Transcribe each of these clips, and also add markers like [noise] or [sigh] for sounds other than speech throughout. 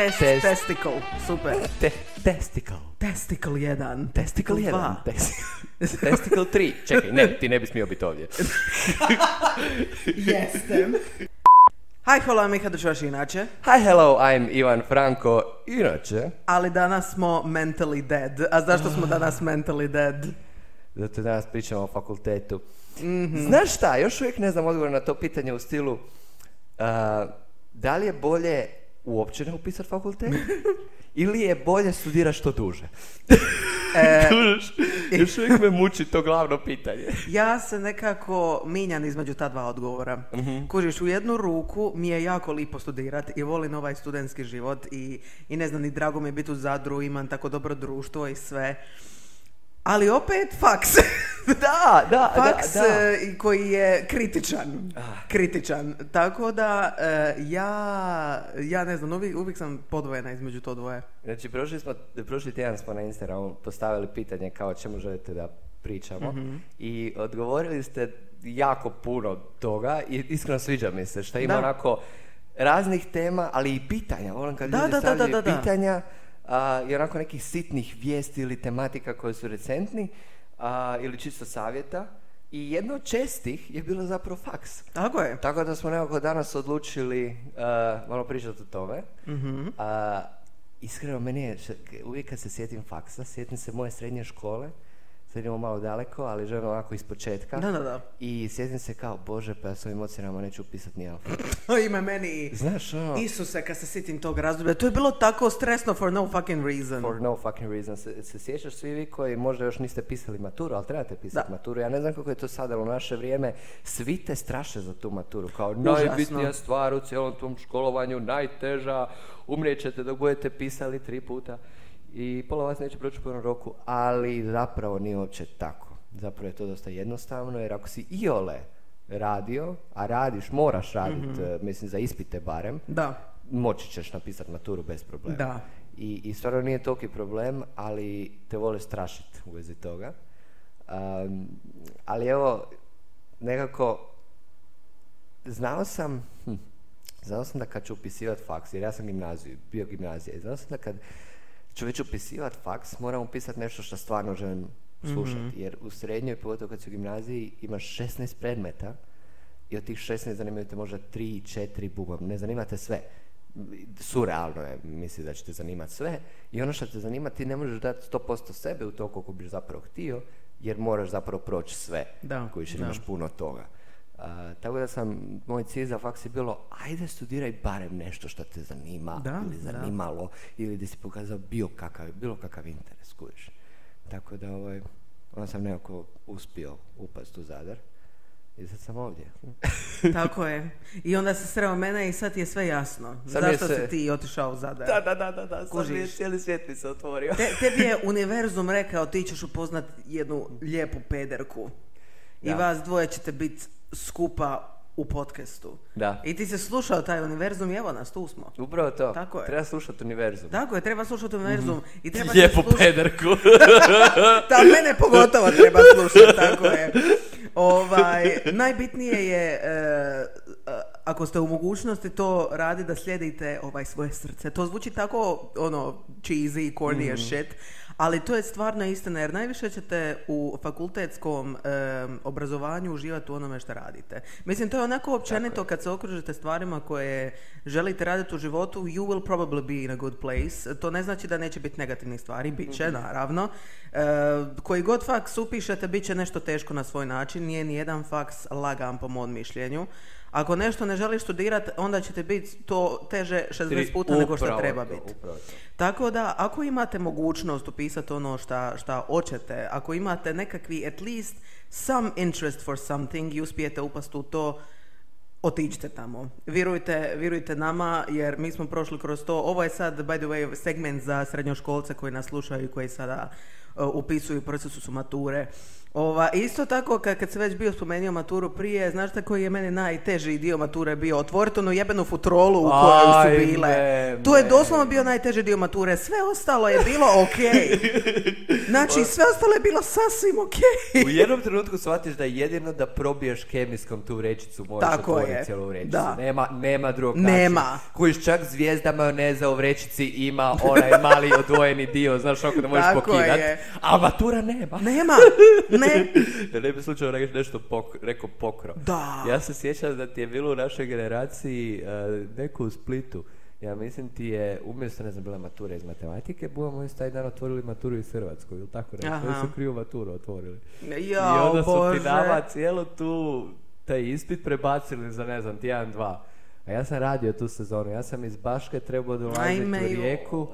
Test, Test. testicle, super. Te, testicle. Testicle 1. Testicle 1. dva. Testicle 3. Čekaj, ne, ti ne bi smio biti ovdje. Jeste. Hi, hello, I'm Miha Držaš inače, Hi, hello, I'm Ivan Franko. Inače, ali danas smo mentally dead. A zašto smo danas mentally dead? zato danas pričamo o fakultetu. Znaš šta, još uvijek ne znam odgovor na to pitanje u stilu a, da li je bolje uopće ne upisati fakultet [laughs] ili je bolje studirati što duže? [laughs] E, Kužiš? još uvijek me muči to glavno pitanje. [laughs] ja se nekako minjam između ta dva odgovora. Kužiš, u jednu ruku mi je jako lipo studirat i volim ovaj studentski život i, i ne znam, ni drago mi je biti u Zadru, imam tako dobro društvo i sve. Ali opet faks. Da, da, [laughs] faks da, da. e, koji je kritičan. Kritičan. Tako da e, ja, ja ne znam, uvijek, uvijek sam podvojena između to dvoje. Znači, prošli, smo, prošli tjedan smo na Instagramu postavili pitanje kao čemu želite da pričamo i odgovorili ste jako puno toga i iskreno sviđa mi se što ima Da. onako raznih tema, ali i pitanja. Volim kad Da, ljudi da, da, stavljaju da, da, da. pitanja a, i onako nekih sitnih vijesti ili tematika koje su recentni a, ili čisto savjeta. I jedno od čestih je bilo zapravo faks. Tako je. Tako da smo nekako danas odlučili uh, malo pričati o tome. Mhm. A, iskreno, meni je, uvijek kad se sjetim faksa, sjetim se moje srednje škole, sad idemo malo daleko, ali želim ovako iz početka. Da, da, da. I sjetim se kao, bože, pa ja s ovim ocjenama neću upisati ni alfa. [laughs] Ime meni Znaš, ono, Isuse, kad se sitim tog razdoblja, to je bilo tako stresno for no fucking reason. for no fucking reason. Se, se sjećaš svi vi koji možda još niste pisali maturu, ali trebate pisati Da. maturu. Ja ne znam kako je to sada u naše vrijeme. Svi te straše za tu maturu. Kao Užasno. najbitnija stvar u cijelom tom školovanju, najteža, umrijet ćete dok budete pisali tri puta. I pola vas neće proći u prvom roku, ali zapravo nije uopće tako. Zapravo je to dosta jednostavno, jer ako si iole radio, a radiš, moraš raditi, mislim za ispite barem, Da. moći ćeš napisati maturu bez problema. Da. I, I stvarno nije toliki problem, ali te vole strašiti u vezi toga. Um, ali evo, nekako, znao sam, hm, znao sam da kad ću upisivati faks, jer ja sam gimnaziju, bio gimnazija, i znao sam da kad ću već upisivati faks, moram upisati nešto što stvarno želim slušati, jer u srednjoj, pogotovo kad si u gimnaziji, imaš 16 predmeta i od tih 16 zanimaju te možda 3, 4 bubam, ne zanimate sve. Surrealno je misli da će te zanimati sve i ono što te zanima ti ne možeš dati 100% sebe u to koliko biš zapravo htio jer moraš zapravo proći sve Da, koji imaš puno toga. A, tako da sam, moj cilj za faks je bilo ajde studiraj barem nešto što te zanima Da, ili da. zanimalo ili da si pokazao bio kakav, bilo kakav interes, kužiš. Tako da ovaj, onda sam nekako uspio upast u Zadar i sad sam ovdje. [laughs] Tako je. I onda se sreo mene i sad je sve jasno. Sad je Zašto sve- si ti otišao u Zadar? da, da, da, da, sad Kužiš. mi je cijeli svijet mi se otvorio. Te, tebi je [laughs] univerzum rekao ti ćeš upoznat jednu lijepu pederku. I Da. vas dvoje ćete biti skupa u podcastu. Da. I ti si slušao taj univerzum i evo nas, tu smo. Upravo to. Tako je. Treba slušati univerzum. Tako je, treba slušati univerzum. I treba [laughs] se Lijepu slušati- pederku. [laughs] Da, mene pogotovo treba slušati, tako je. Ovaj, najbitnije je, e, e, ako ste u mogućnosti to radi da slijedite ovaj svoje srce. To zvuči tako, ono, cheesy, corny as shit, ali to je stvarno istina, jer najviše ćete u fakultetskom e, obrazovanju uživati u onome što radite. Mislim, to je onako općenito kad se okružite stvarima koje želite raditi u životu, you will probably be in a good place. To ne znači da neće biti negativnih stvari, bit će, naravno. E, koji god faks upišete, bit će nešto teško na svoj način, nije ni jedan faks lagan po mom mišljenju. Ako nešto ne želiš studirati, onda ćete biti to teže 60 puta nego što treba biti. Tako da, ako imate mogućnost upisati ono šta, šta hoćete, ako imate nekakvi at least some interest for something i uspijete upasti u to, otiđite tamo. Vjerujte, vjerujte nama, jer mi smo prošli kroz to. Ovo je sad, by the way, segment za srednjoškolce koji nas slušaju i koji sada upisuju procesu su mature. Ova, isto tako, kad, kad se već bio spomenuo maturu prije, znaš šta koji je meni najteži dio mature bio? Otvoriti onu jebenu futrolu u kojoj su bile. to je doslovno bio najteži dio mature. Sve ostalo je bilo ok. [laughs] Znači, sve ostalo je bilo sasvim ok. u jednom trenutku shvatiš da jedino da probiješ kemijskom tu vrećicu možeš tako otvoriti cijelu vrećicu. Da. Nema, nema drugog nema. načina. Kojiš čak zvijezda majoneza u vrećici ima onaj mali odvojeni dio, znaš oko da možeš pokidat. A matura nema. Nema. [laughs] Ne. [laughs] ja ne bi slučajno nešto pok, rekao pokro. Da. Ja se sjećam da ti je bilo u našoj generaciji uh, neko u Splitu. Ja mislim ti je, umjesto ne znam, bila matura iz matematike, budemo isto taj dan otvorili maturu iz Hrvatskoj, ili tako nešto. Oni su krivu maturu otvorili. Ja, I onda su ti nama cijelu tu, taj ispit prebacili za, ne znam, tjedan, dva. A ja sam radio tu sezonu, ja sam iz Baške trebao dolaziti u Rijeku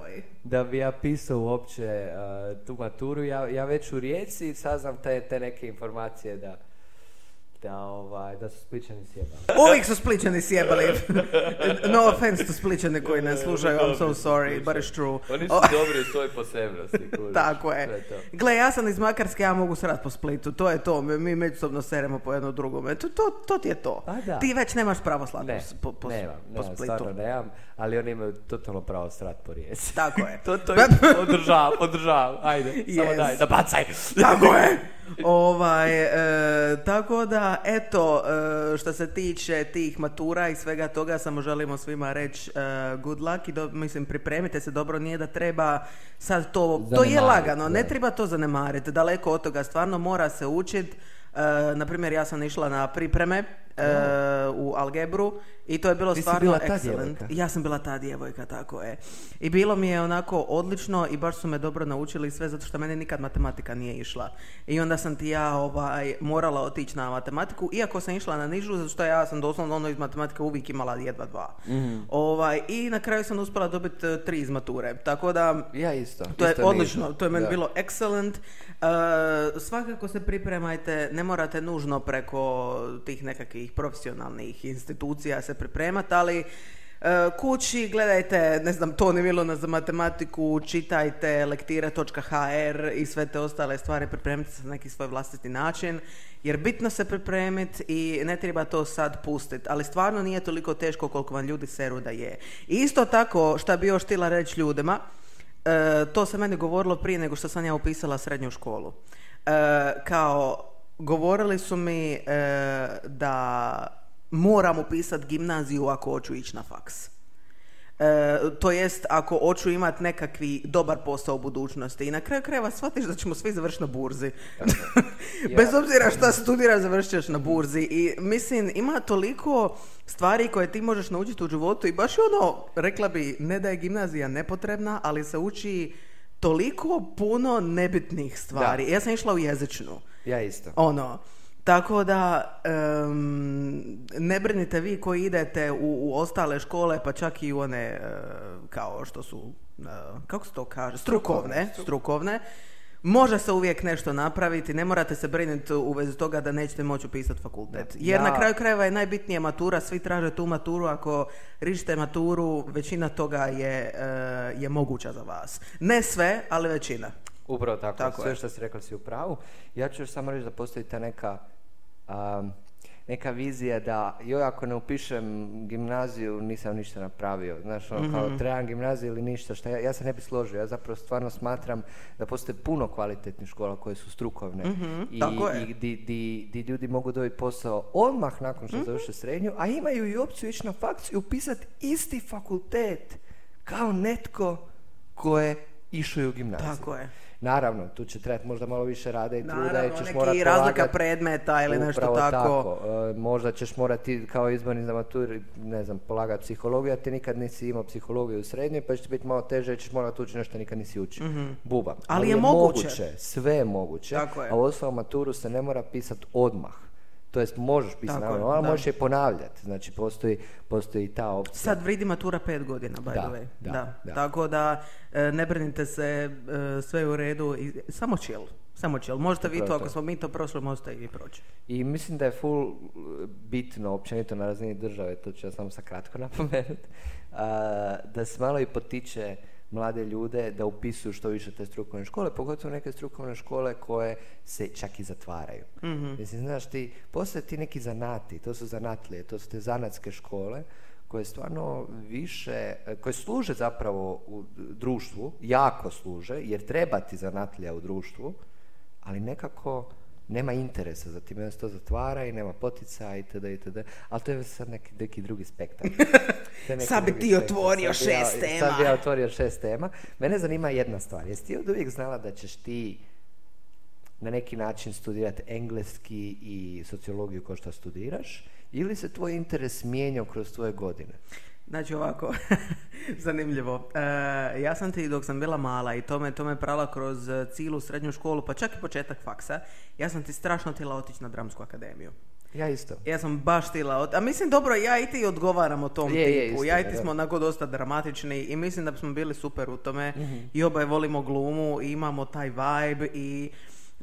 da bi ja pisao uopće uh, tu maturu. Ja, ja već u Rijeci saznam te, te neke informacije da da, ovaj, da su spličani sjebali. Uvijek su spličani sjebali. No offense to spličani koji ne slušaju, I'm so sorry, but it's true. Oni su dobri u svojoj posebnosti. [laughs] Tako je. Gle, ja sam iz Makarske, ja mogu srat po Splitu, to je to, mi međusobno seremo po jedno drugome, to, to, to ti je to. da. Ti već nemaš pravo slat ne, po, po, nemam, po nemam, Splitu. Stvarno nemam, ali oni imaju totalno pravo srat po rijeci. Tako je. [laughs] to, to je, podržavam, [laughs] podržavam, ajde, yes. samo daj, da bacaj. Tako je. ovaj, e, tako da, eto, e, što se tiče tih matura i svega toga, samo želimo svima reći e, good luck i do, mislim, pripremite se dobro, nije da treba sad to, to je lagano, ne treba to zanemariti, daleko od toga, stvarno mora se učiti, na primjer, ja sam išla na pripreme u algebru i to je bilo stvarno excellent. Ja sam bila ta djevojka, tako je. I bilo mi je onako odlično i baš su me dobro naučili sve zato što meni nikad matematika nije išla. I onda sam ti ja ovaj, morala otići na matematiku, iako sam išla na nižu, zato što ja sam doslovno ono iz matematike uvijek imala jedva dva. mm Ovaj, I na kraju sam uspjela dobiti eh, tri iz mature. Tako da... Ja isto. To je odlično. To je meni bilo excellent. Uh, svakako se pripremajte, ne morate nužno preko tih nekakvih profesionalnih institucija se pripremati, ali e, kući gledajte, ne znam, Toni Milona za matematiku, čitajte lektira.hr i sve te ostale stvari, pripremite se na neki svoj vlastiti način, jer bitno se pripremiti i ne treba to sad pustiti, ali stvarno nije toliko teško koliko vam ljudi seru da je. I isto tako, šta bi još htjela reći ljudima, e, to se meni govorilo prije nego što sam ja upisala srednju školu. E, kao, govorili su mi da moram upisati gimnaziju ako hoću ići na faks. E, to jest ako hoću imati nekakvi dobar posao u budućnosti i na kraju krajeva shvatiš da ćemo svi završiti na burzi. [laughs] Bez obzira šta studiraš, završit ćeš na burzi. I mislim, ima toliko stvari koje ti možeš naučiti u životu i baš ono, rekla bi, ne da je gimnazija nepotrebna, ali se uči toliko puno nebitnih stvari. Ja sam išla u jezičnu. Ja isto. Ono, tako da ne brinite vi koji idete u, u, ostale škole, pa čak i u one e, kao što su, e, kako se to kaže, strukovne, strukovne. Može se uvijek nešto napraviti, ne morate se brinuti u vezi toga da nećete moći upisati fakultet. Jer na kraju krajeva je najbitnija matura, svi traže tu maturu, ako rišite maturu, većina toga je, e, je moguća za vas. Ne sve, ali većina. Upravo tako, tako sve što si rekla si u pravu. Ja ću još samo reći da postoji ta neka neka vizija da joj ako ne upišem gimnaziju nisam ništa napravio. Znaš, ono, kao mhm. trebam gimnaziju ili ništa, šta ja, ja se ne bi složio. Ja zapravo stvarno smatram da postoje puno kvalitetnih škola koje su strukovne mm i, i di, di, di, ljudi mogu dobiti posao odmah nakon što mm završe srednju, a imaju i opciju ići na fakciju i upisati isti fakultet kao netko ko je išao u gimnaziju. Tako je. Naravno, tu će trebati možda malo više rada i truda i ćeš morati razlika predmeta ili nešto tako. tako. E, možda ćeš morati kao izborni za maturi, ne znam, polagati psihologiju, a ti nikad nisi imao psihologiju u srednjoj, pa će biti malo teže jer ćeš morati ući nešto nikad nisi učio. mm Bubam. Ali, je, moguće. Sve je moguće. Tako je. A u maturu se ne mora pisati odmah to jest možeš pisati naravno, ali možeš je ponavljati. Znači, postoji, postoji ta opcija. Sad vridi matura pet godina, by the way. Da, da, Tako da e, ne brinite se, e, sve u redu. I, samo chill. Samo chill. Možete vi to, ako smo mi to prošli, možete i proći. I mislim da je full bitno, općenito na razini države, to ću ja samo sa kratko [laughs] napomenuti, da se malo i potiče mlade ljude da upisuju što više te strukovne škole, pogotovo neke strukovne škole koje se čak i zatvaraju. Mislim, znaš, ti, postoje ti neki zanati, to su zanatlije, to su te zanatske škole, koje stvarno više, koje služe zapravo u društvu, jako služe, jer treba ti zanatlija u društvu, ali nekako nema interesa za time, se to zatvara i nema potica itd. itd. Ali to je sad neki, neki drugi spektar. [laughs] Neki Sad bi ti otvorio Sad bi ja- šest tema. Sad bi ja otvorio šest tema. Mene zanima jedna stvar. Jesi ti od uvijek znala da ćeš ti na neki način studirati engleski i sociologiju kao što studiraš ili se tvoj interes mijenjao kroz tvoje godine? Znači ovako, [laughs] zanimljivo. E, ja sam ti dok sam bila mala i to me, to me prala kroz e, cijelu srednju školu, pa čak i početak faksa, ja sam ti strašno htjela otići na dramsku akademiju. Ja isto. Ja sam baš htjela, a mislim dobro, ja i ti odgovaramo tom Je, je, tipu, istina, ja i ti da. smo onako dosta dramatični i mislim da bismo bili super u tome Mhm. i oboje volimo glumu i imamo taj vibe i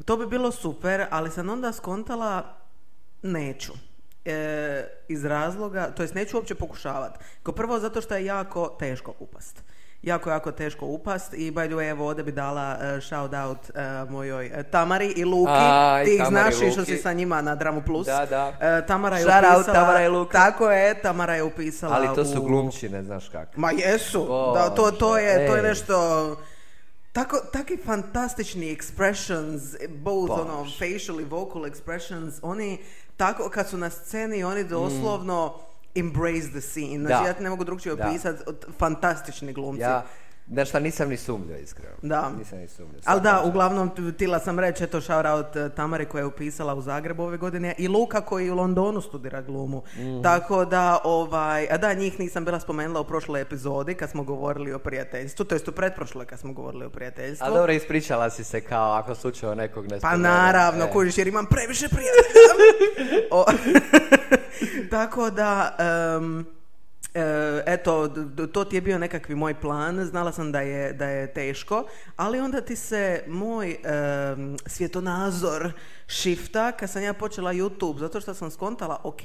to bi bilo super, ali sam onda skontala neću. E, iz razloga, to jest neću uopće pokušavati. Kao prvo zato što je jako teško upast. Jako, jako teško upast i by the way, evo ovdje bi dala e, shout out e, mojoj e, Tamari i Luki. Aj, Ti ih znaš i što si sa njima na Dramu Plus. Da, da. Tamara je Shout out, upisala... Tamara i Luka. Tako je, Tamara je upisala Ali to su u- glumčine, znaš kako. Ma jesu, da, to, to, je, to je nešto... Tako, takvi fantastični expressions, both Bože. ono, facial i vocal expressions, oni tako, kad su na sceni, oni doslovno embrace the scene. Znači, Da. ja ne mogu drugčije opisati, fantastični glumci. Ja, znaš šta, nisam ni sumnjao, iskreno. Da. Nisam ni sumnjao. Ali da, uglavnom, tila sam reći, eto, shout out eh, Tamari koja je upisala u Zagrebu ove godine i Luka koji u Londonu studira glumu. Mhm. Tako da, ovaj, a da, njih nisam bila spomenula u prošloj epizodi kad smo govorili o prijateljstvu, to jest u pretprošloj kad smo govorili o prijateljstvu. A dobro, ispričala si se kao ako slučajno nekog ne Pa spomenu. naravno, E. kužiš jer imam previše prijatelja. [laughs] O- [laughs] Tako da, e, eto, d- d- to ti je bio nekakvi moj plan, znala sam da je, da je teško, ali onda ti se moj em, svjetonazor shifta kad sam ja počela YouTube, zato što sam skontala, ok,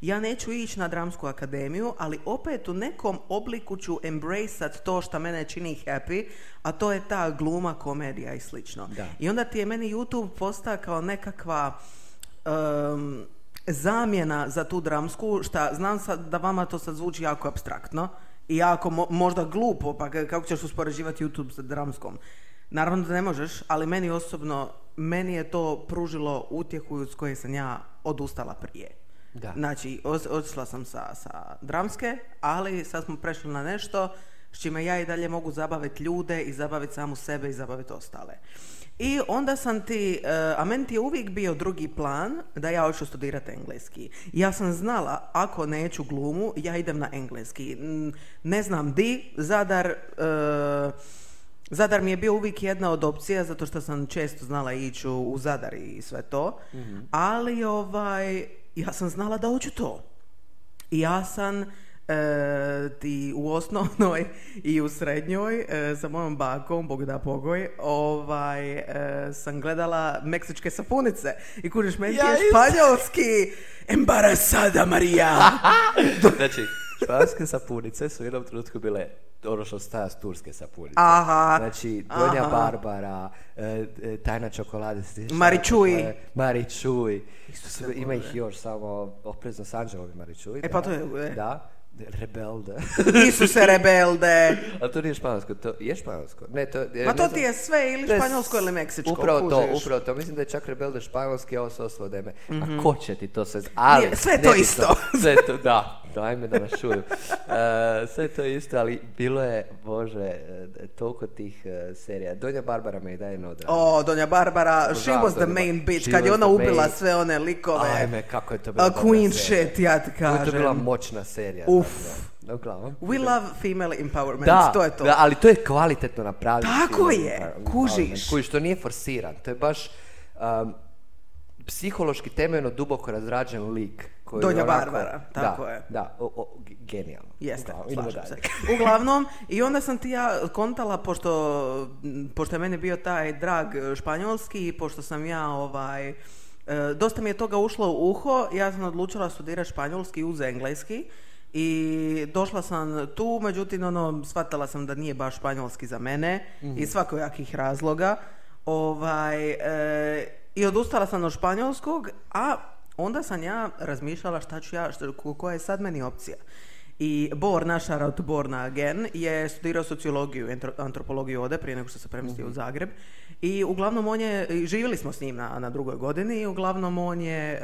ja neću ići na dramsku akademiju, ali opet u nekom obliku ću embraceat to što mene čini happy, a to je ta gluma, komedija i slično. Da. I onda ti je meni YouTube postao kao nekakva em, zamjena za tu dramsku, šta znam sad da vama to sad zvuči jako abstraktno i jako mo- možda glupo, pa kako ćeš uspoređivati YouTube sa dramskom. Naravno da ne možeš, ali meni osobno, meni je to pružilo utjehu s koje sam ja odustala prije. Da. Znači, otišla sam sa, sa dramske, ali sad smo prešli na nešto s čime ja i dalje mogu zabaviti ljude i zabaviti samu sebe i zabaviti ostale. I onda sam ti, eh, a meni ti je uvijek bio drugi plan da ja hoću studirati engleski. Ja sam znala, ako neću glumu, ja idem na engleski. Ne znam di, Zadar, eh, Zadar mi je bio uvijek jedna od opcija, zato što sam često znala ići u, Zadar i sve to. Ali ovaj, ja sam znala da hoću to. I ja sam e, ti u osnovnoj [laughs] i u srednjoj e, sa mojom bakom, Bog da pogoj, ovaj, e, sam gledala meksičke sapunice. I kužiš, meni Ja je španjolski embarazada Maria. [laughs] Znači, španske sapunice su u jednom trenutku bile ono što staja s turske sapunice. Aha, Znači, Donja aha. Barbara, e, e, Tajna čokolade. Maričuj. E, Maričuj. Ima ih još, samo oprezno s Anđelovi Maričuj. E, pa to je- e. Da, Rebelde. [laughs] Isuse rebelde. Ali to nije španjolsko, to je španjolsko. Ne, to, e, Ma to ti je sve ili to je španjolsko ili meksičko. Upravo to, kužiš. upravo to. Mislim da je čak Rebelde španjolski, a ovo su ostalo deme. A ko će ti to sve... Ali, Nije, sve je to isto. [laughs] sve to, da. Dajme da čuju. [laughs] E, sve je to isto, ali bilo je, bože, e, toliko tih e, serija. Donja Barbara me i dalje ne odradi. O, Donja Barbara, she was the main Bar- bitch, She kad je ona ubila main- sve one likove. Ajme, kako je to bilo A dobra queen shit, ja ti To je to bila kažem. moćna serija. Uf. Uglavnom. We love female empowerment, Da, to je to. da, ali to je kvalitetno napravljeno. Tako je, kužiš. Kužiš, to nije forsiran, to je baš um, psihološki temeljno duboko razrađen lik. Koji Donja onako- Barbara, tako da, je. Da, o, o, ge- genijalno. Jeste, [laughs] Uglavnom, se. Uglavnom, [laughs] i onda sam ti ja kontala, pošto, pošto je meni bio taj drag e, španjolski, i pošto sam ja ovaj, e, dosta mi je toga ušlo u uho, ja sam odlučila studirati španjolski uz engleski i došla sam tu, međutim, ono, shvatila sam da nije baš španjolski za mene Mhm. iz svakojakih razloga. Ovaj, e, I odustala sam od španjolskog, a onda sam ja razmišljala šta ću ja, ko- koja je sad meni opcija. I Bor, naš shoutout Borna again, je studirao sociologiju, antropologiju ode prije nego što se premestio u Zagreb. I uglavnom on je, živjeli smo s njim na, na drugoj godini i uglavnom on je e,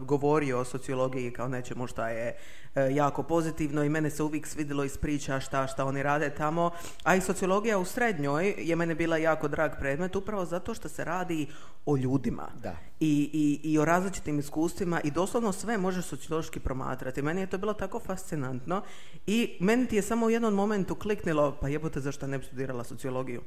govorio o sociologiji kao nečemu šta je e, jako pozitivno i mene se uvijek svidjelo iz priča šta, šta oni rade tamo. A i sociologija u srednjoj je mene bila jako drag predmet upravo zato što se radi o ljudima Da. I, i, i o različitim iskustvima i doslovno sve možeš sociološki promatrati. Meni je to bilo tako fascinantno i meni ti je samo u jednom momentu kliknilo, pa jebote zašto ne bi studirala sociologiju.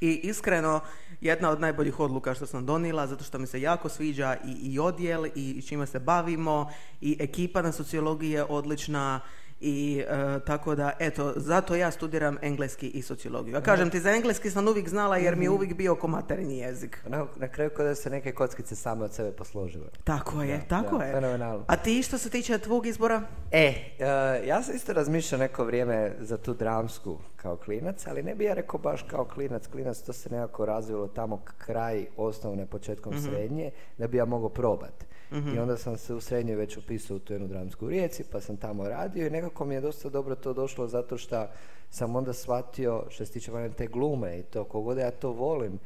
I iskreno, jedna od najboljih odluka što sam donijela, zato što mi se jako sviđa i, i odjel i čime se bavimo i ekipa na sociologiji je odlična i e, tako da, eto, zato ja studiram engleski i sociologiju. A kažem ti, za engleski sam uvijek znala jer mi je uvijek bio ko materinji jezik. Na, na kraju kada se neke kockice same od sebe posložile. Tako je, Da, tako da, je. fenomenalno. A ti što se tiče tvog izbora? E, e, ja sam isto razmišljao neko vrijeme za tu dramsku kao klinac, ali ne bi ja rekao baš kao klinac. Klinac to se nekako razvilo tamo kraj osnovne, početkom Mhm. srednje, da bi ja mogao probati. I onda sam se u srednjoj već upisao u tu jednu dramsku u Rijeci, pa sam tamo radio i nekako mi je dosta dobro to došlo zato što sam onda shvatio, što se tiče te glume i to, kogod ja to volim,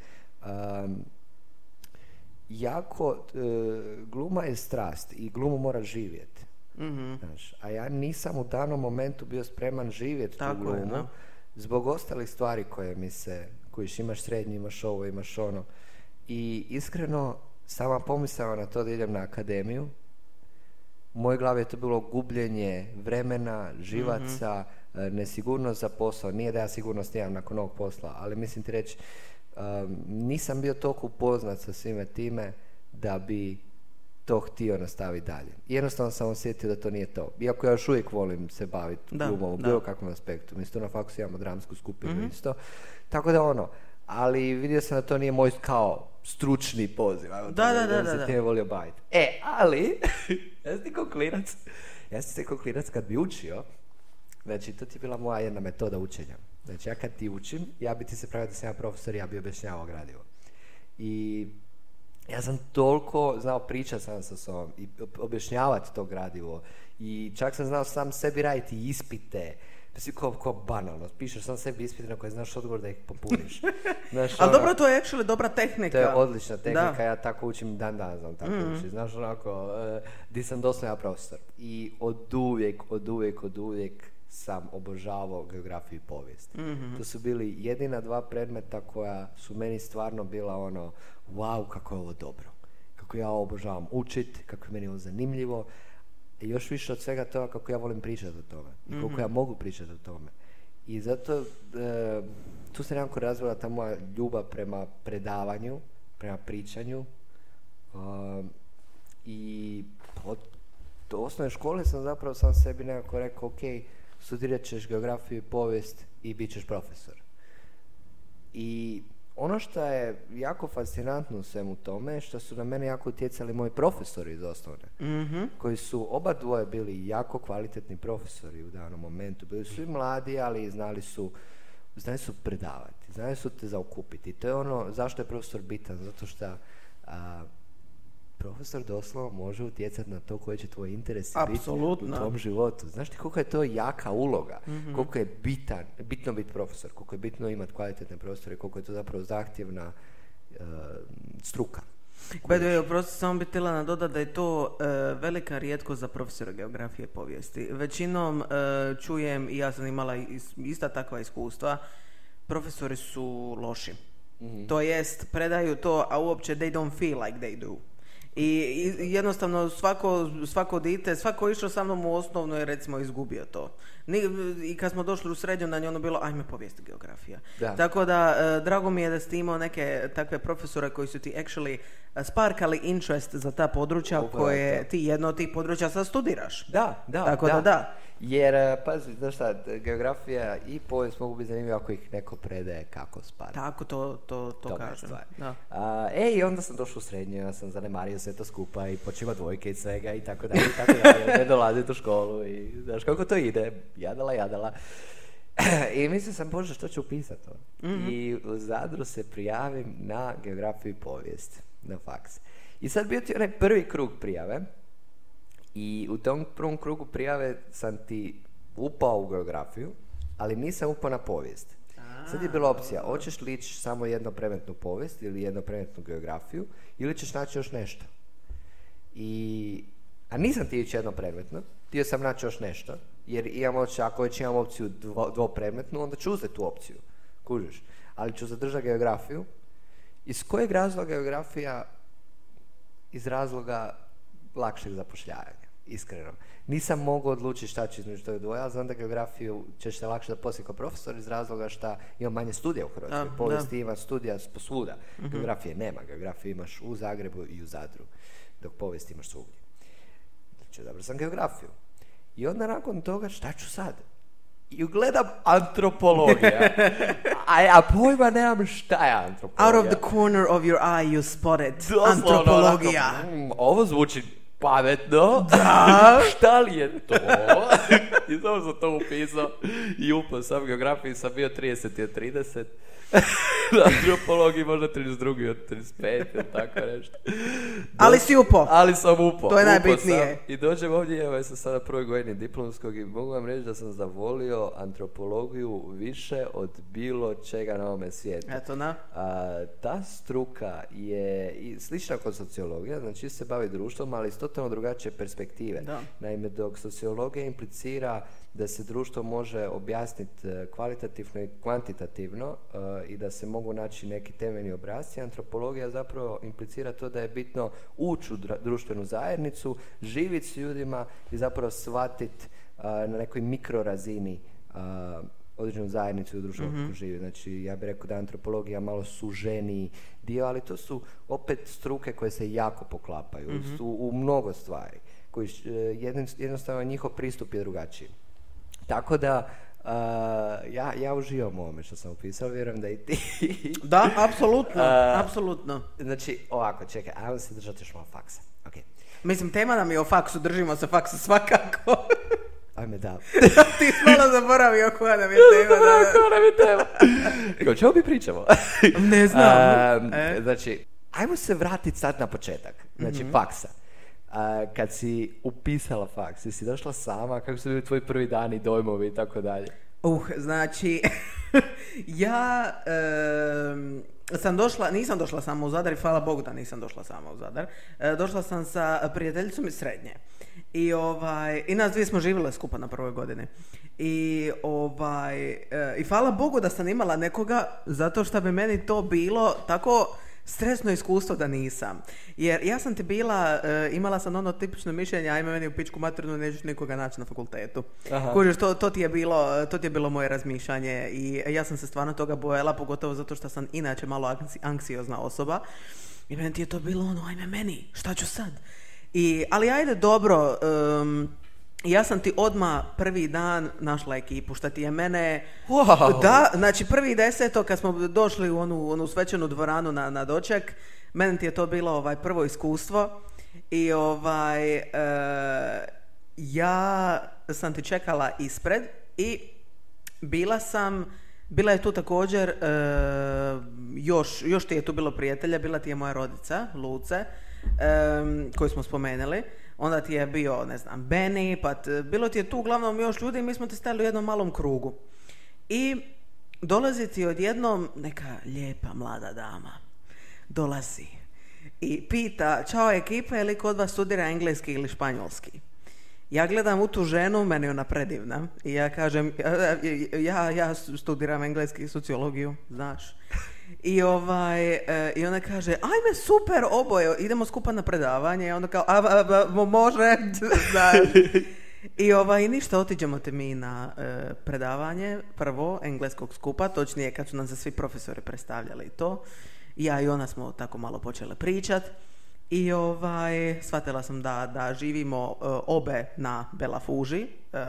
um, jako, e, gluma je strast i glumu mora živjeti. Mhm. Znaš, a ja nisam u danom momentu bio spreman živjeti tu Tako je, glumu da. zbog ostalih stvari koje mi se, kojiš imaš srednji, imaš ovo, imaš ono. I iskreno, sama pomisao na to da idem na akademiju, u mojoj glavi je to bilo gubljenje vremena, živaca, e, nesigurnost za posao. Nije da ja sigurnost imam nakon ovog posla, ali mislim ti reći, um, nisam bio toliko upoznat sa svime time da bi to htio nastaviti dalje. Jednostavno sam osjetio da to nije to. Iako ja još uvijek volim se baviti glumom u bilo kakvom aspektu. Mi isto na faksu imamo dramsku skupinu isto. Tako da ono, ali vidio sam da to nije moj kao stručni poziv. Ajmo Da, da, da, se da, da. time volio baviti. E, ali, [laughs] ja sam ti klinac, ja sam ti kao klinac kad bi učio, znači to ti je bila moja jedna metoda učenja. Znači ja kad ti učim, ja bi ti se pravio da sam ja profesor, ja bi objašnjavao gradivo. I ja sam toliko znao pričati sam sa sobom i ob- objašnjavati to gradivo i čak sam znao sam sebi raditi ispite Mislim, ko, ko banalno, pišeš sam sebi ispite na koje znaš odgovor da ih popuniš. [laughs] Znaš, Ali ono- dobro, to je actually dobra tehnika. to je odlična tehnika, Da. ja tako učim dan danas znam tako učiti. Znaš onako, e, di sam doslovno ja profesor. I od uvijek, od uvijek, od uvijek sam obožavao geografiju i povijest. To su bili jedina dva predmeta koja su meni stvarno bila ono, wow, kako je ovo dobro. Kako ja obožavam učit, kako je meni ovo zanimljivo. I još više od svega toga kako ja volim pričati o tome. I koliko ja mogu pričati o tome. I zato e, tu se nekako razvila ta moja ljubav prema predavanju, prema pričanju. Um, I od osnovne škole sam zapravo sam sebi nekako rekao, ok, studirat ćeš geografiju i povijest i bit ćeš profesor. I ono što je jako fascinantno u svemu tome što su na mene jako utjecali moji profesori iz osnovne Mhm. koji su oba dvoje bili jako kvalitetni profesori u danom momentu. Bili su i mladi, ali znali su znali su predavati, znali su te zaokupiti. To je ono zašto je profesor bitan, zato što profesor doslovno može utjecati na to koji će tvoj interes biti u tvom životu. Znaš ti koliko je to jaka uloga, koliko je bitan, bitno biti profesor, koliko je bitno imati kvalitetne profesore, koliko je to zapravo zahtjevna e, struka. Way, oprosti, samo bi htjela nadodati da je to e, velika rijetkost za profesora geografije i povijesti. Većinom e, čujem, i ja sam imala is- ista takva iskustva, profesori su loši. To jest, predaju to, a uopće they don't feel like they do. I, i jednostavno svako, svako dite, svako išao sa mnom u osnovnu je recimo izgubio to. Ni- I kad smo došli u srednju, na nje ono bilo, ajme povijest geografija. Da. Tako da, e, drago mi je da ste imao neke takve profesore koji su ti actually e, sparkali interest za ta područja Upravo koje to. ti jedno od tih područja sad studiraš. Da, da, Tako da, da. Jer, e, pazi, znaš šta, geografija i povijest mogu biti zanimljivi ako ih neko predaje kako spada. Tako to, to, to kažem. stvar. Da. A, e, i onda sam došao u srednju, ja sam zanemario sve to skupa i počima dvojke i svega i tako dalje i tako dalje. [laughs] Ne dolaziti u školu i znaš kako to ide, jadala, jadala. [clears throat] I mislio sam, bože, što ću upisati to? I u Zadru se prijavim na geografiju i povijest, na faks. I sad bio ti onaj prvi krug prijave i u tom prvom krugu prijave sam ti upao u geografiju, ali nisam upao na povijest. Sad je bila opcija, hoćeš li ići samo jednopremetnu povijest ili jednopremetnu geografiju ili ćeš naći još nešto. I, a nisam ti ići jednopredmetno, htio sam naći još nešto, jer imam ako već imam opciju dvo, dvopredmetnu, onda ću uzeti tu opciju, kužiš. Ali ću zadržati geografiju. Iz kojeg razloga geografija? Iz razloga lakšeg zapošljavanja, iskreno. Nisam mogao odlučiti šta ću između toga dvoje, ali znam da geografiju ćeš se lakše zaposliti kao profesor iz razloga šta ima manje studija u Hrvatskoj. Da, Povijesti ima studija posvuda. Geografije nema. Geografije imaš u Zagrebu i u Zadru, dok povijest imaš svugdje. Znači, odabrao sam geografiju. I onda nakon toga, šta ću sad? I gledam antropologija. [laughs] a ja pojma nemam šta je antropologija. Out of the corner of your eye you spotted Doslovno antropologija. onako, mm, ovo zvuči pametno. Da. [laughs] Šta li je to? [laughs] I samo sam to upisao i upao sam geografiji sam bio 30 od 30. Na antropologiji možda 32 od 35 ili tako nešto. Ali si upao. Ali sam upao. To je najbitnije. I dođem ovdje, evo ja sam sada prvoj godini diplomskog i mogu vam reći da sam zavolio antropologiju više od bilo čega na ovome svijetu. Eto, na. A, ta struka je i slična kod sociologija, znači se bavi društvom, ali iz totalno drugačije perspektive. Da. Naime, dok sociologija implicira da se društvo može objasniti e, kvalitativno i kvantitativno e, i da se mogu naći neki temeljni obrasci, antropologija zapravo implicira to da je bitno ući u društvenu zajednicu, živjeti s ljudima i zapravo shvatiti na nekoj mikrorazini određenu zajednicu u društvu mm živi. Znači, ja bih rekao da je antropologija malo suženiji dio, ali to su opet struke koje se jako poklapaju su u mnogo stvari. Koji, e, jednostavno njihov pristup je drugačiji. Tako da, a, ja, ja uživam u ovome što sam upisao, vjerujem da i ti. [laughs] Da, apsolutno, A- apsolutno. znači, ovako, čekaj, ajmo se držati još malo faksa. Ok, Mislim, tema nam je o faksu, držimo se faksa svakako. [laughs] ajme da. [laughs] Ti si malo zaboravio koja nam je tema. Da, da. nam je tema. O čemu mi pričamo? Ne znam. Am, E? Znači, ajmo se vratiti sad na početak. Znači, Mhm. faksa. A, kad si upisala faks, jesi došla sama, kako su bili tvoji prvi dani, dojmovi i tako dalje? Uh, znači, [laughs] ja em, sam došla, nisam došla samo u Zadar i hvala Bogu da nisam došla sama u Zadar. E, došla sam sa prijateljicom iz srednje. I ovaj, i nas dvije smo živjele skupa na prvoj godini. I ovaj, e, i hvala Bogu da sam imala nekoga, zato što bi meni to bilo tako stresno iskustvo da nisam. Jer ja sam ti bila, e, imala sam ono tipično mišljenje, ajme meni u pičku maternu, nećeš nikoga naći na fakultetu. Aha. Kužiš, to, to, ti je bilo, to ti je bilo moje razmišljanje i ja sam se stvarno toga bojala, pogotovo zato što sam inače malo anksi- anksiozna osoba. I meni ti je to bilo ono, ajme meni, šta ću sad? I, ali ajde, dobro, em, ja sam ti odmah prvi dan našla ekipu, šta ti je mene... Wow. Da, znači prvi deseto kad smo došli u onu, onu svečanu dvoranu na, na doček, meni ti je to bilo ovaj prvo iskustvo i ovaj e, ja sam ti čekala ispred i bila sam bila je tu također e, još, još ti je tu bilo prijatelja, bila ti je moja rodica, Luce, e, koju smo spomenuli. Onda ti je bio, ne znam, Benny, pa bilo ti je tu uglavnom još ljudi i mi smo te stali u jednom malom krugu. I dolazi ti odjednom neka lijepa mlada dama. Dolazi i pita, čao ekipa, je li kod vas studira engleski ili španjolski? Ja gledam u tu ženu, meni ona predivna. I ja kažem, ja, ja studiram engleski sociologiju, znaš. I, ovaj, e, I ona kaže, ajme super, oboje, idemo skupa na predavanje. I onda kao, a, a, a, mo- može, [laughs] znaš. I ovaj, ništa, otiđemo te mi na e, predavanje, prvo, engleskog skupa, točnije kad su nam se svi profesori predstavljali to. Ja i ona smo tako malo počele pričat. I ovaj, shvatila sam da, da živimo e, obe na Belafuži, e,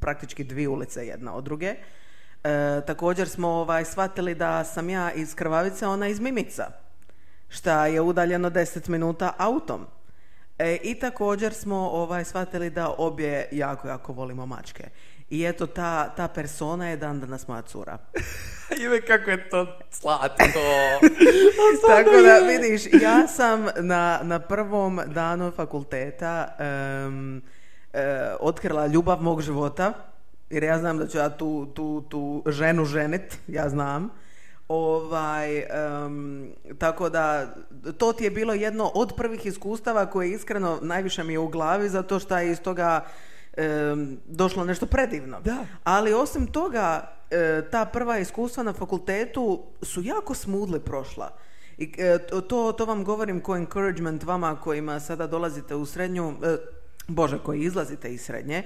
praktički dvije ulice jedna od druge. E, također smo ovaj, shvatili da sam ja iz Krvavice, ona iz Mimica, šta je udaljeno 10 minuta autom. E, I također smo ovaj, shvatili da obje jako, jako volimo mačke. I eto, ta, ta persona je dan danas moja cura. [laughs] Ime kako je to slatko. [laughs] Tako da, vidiš, ja sam na, na prvom danu fakulteta em, e, otkrila ljubav mog života, jer ja znam da ću ja tu, tu, tu ženu ženit, ja znam. Ovaj, em, tako da, to ti je bilo jedno od prvih iskustava koje iskreno najviše mi je u glavi, zato što je iz toga em, došlo nešto predivno. Da. Ali osim toga, ta prva iskustva na fakultetu su jako smudli prošla. I e, to, to vam govorim ko encouragement vama kojima sada dolazite u srednju, e, bože, koji izlazite iz srednje.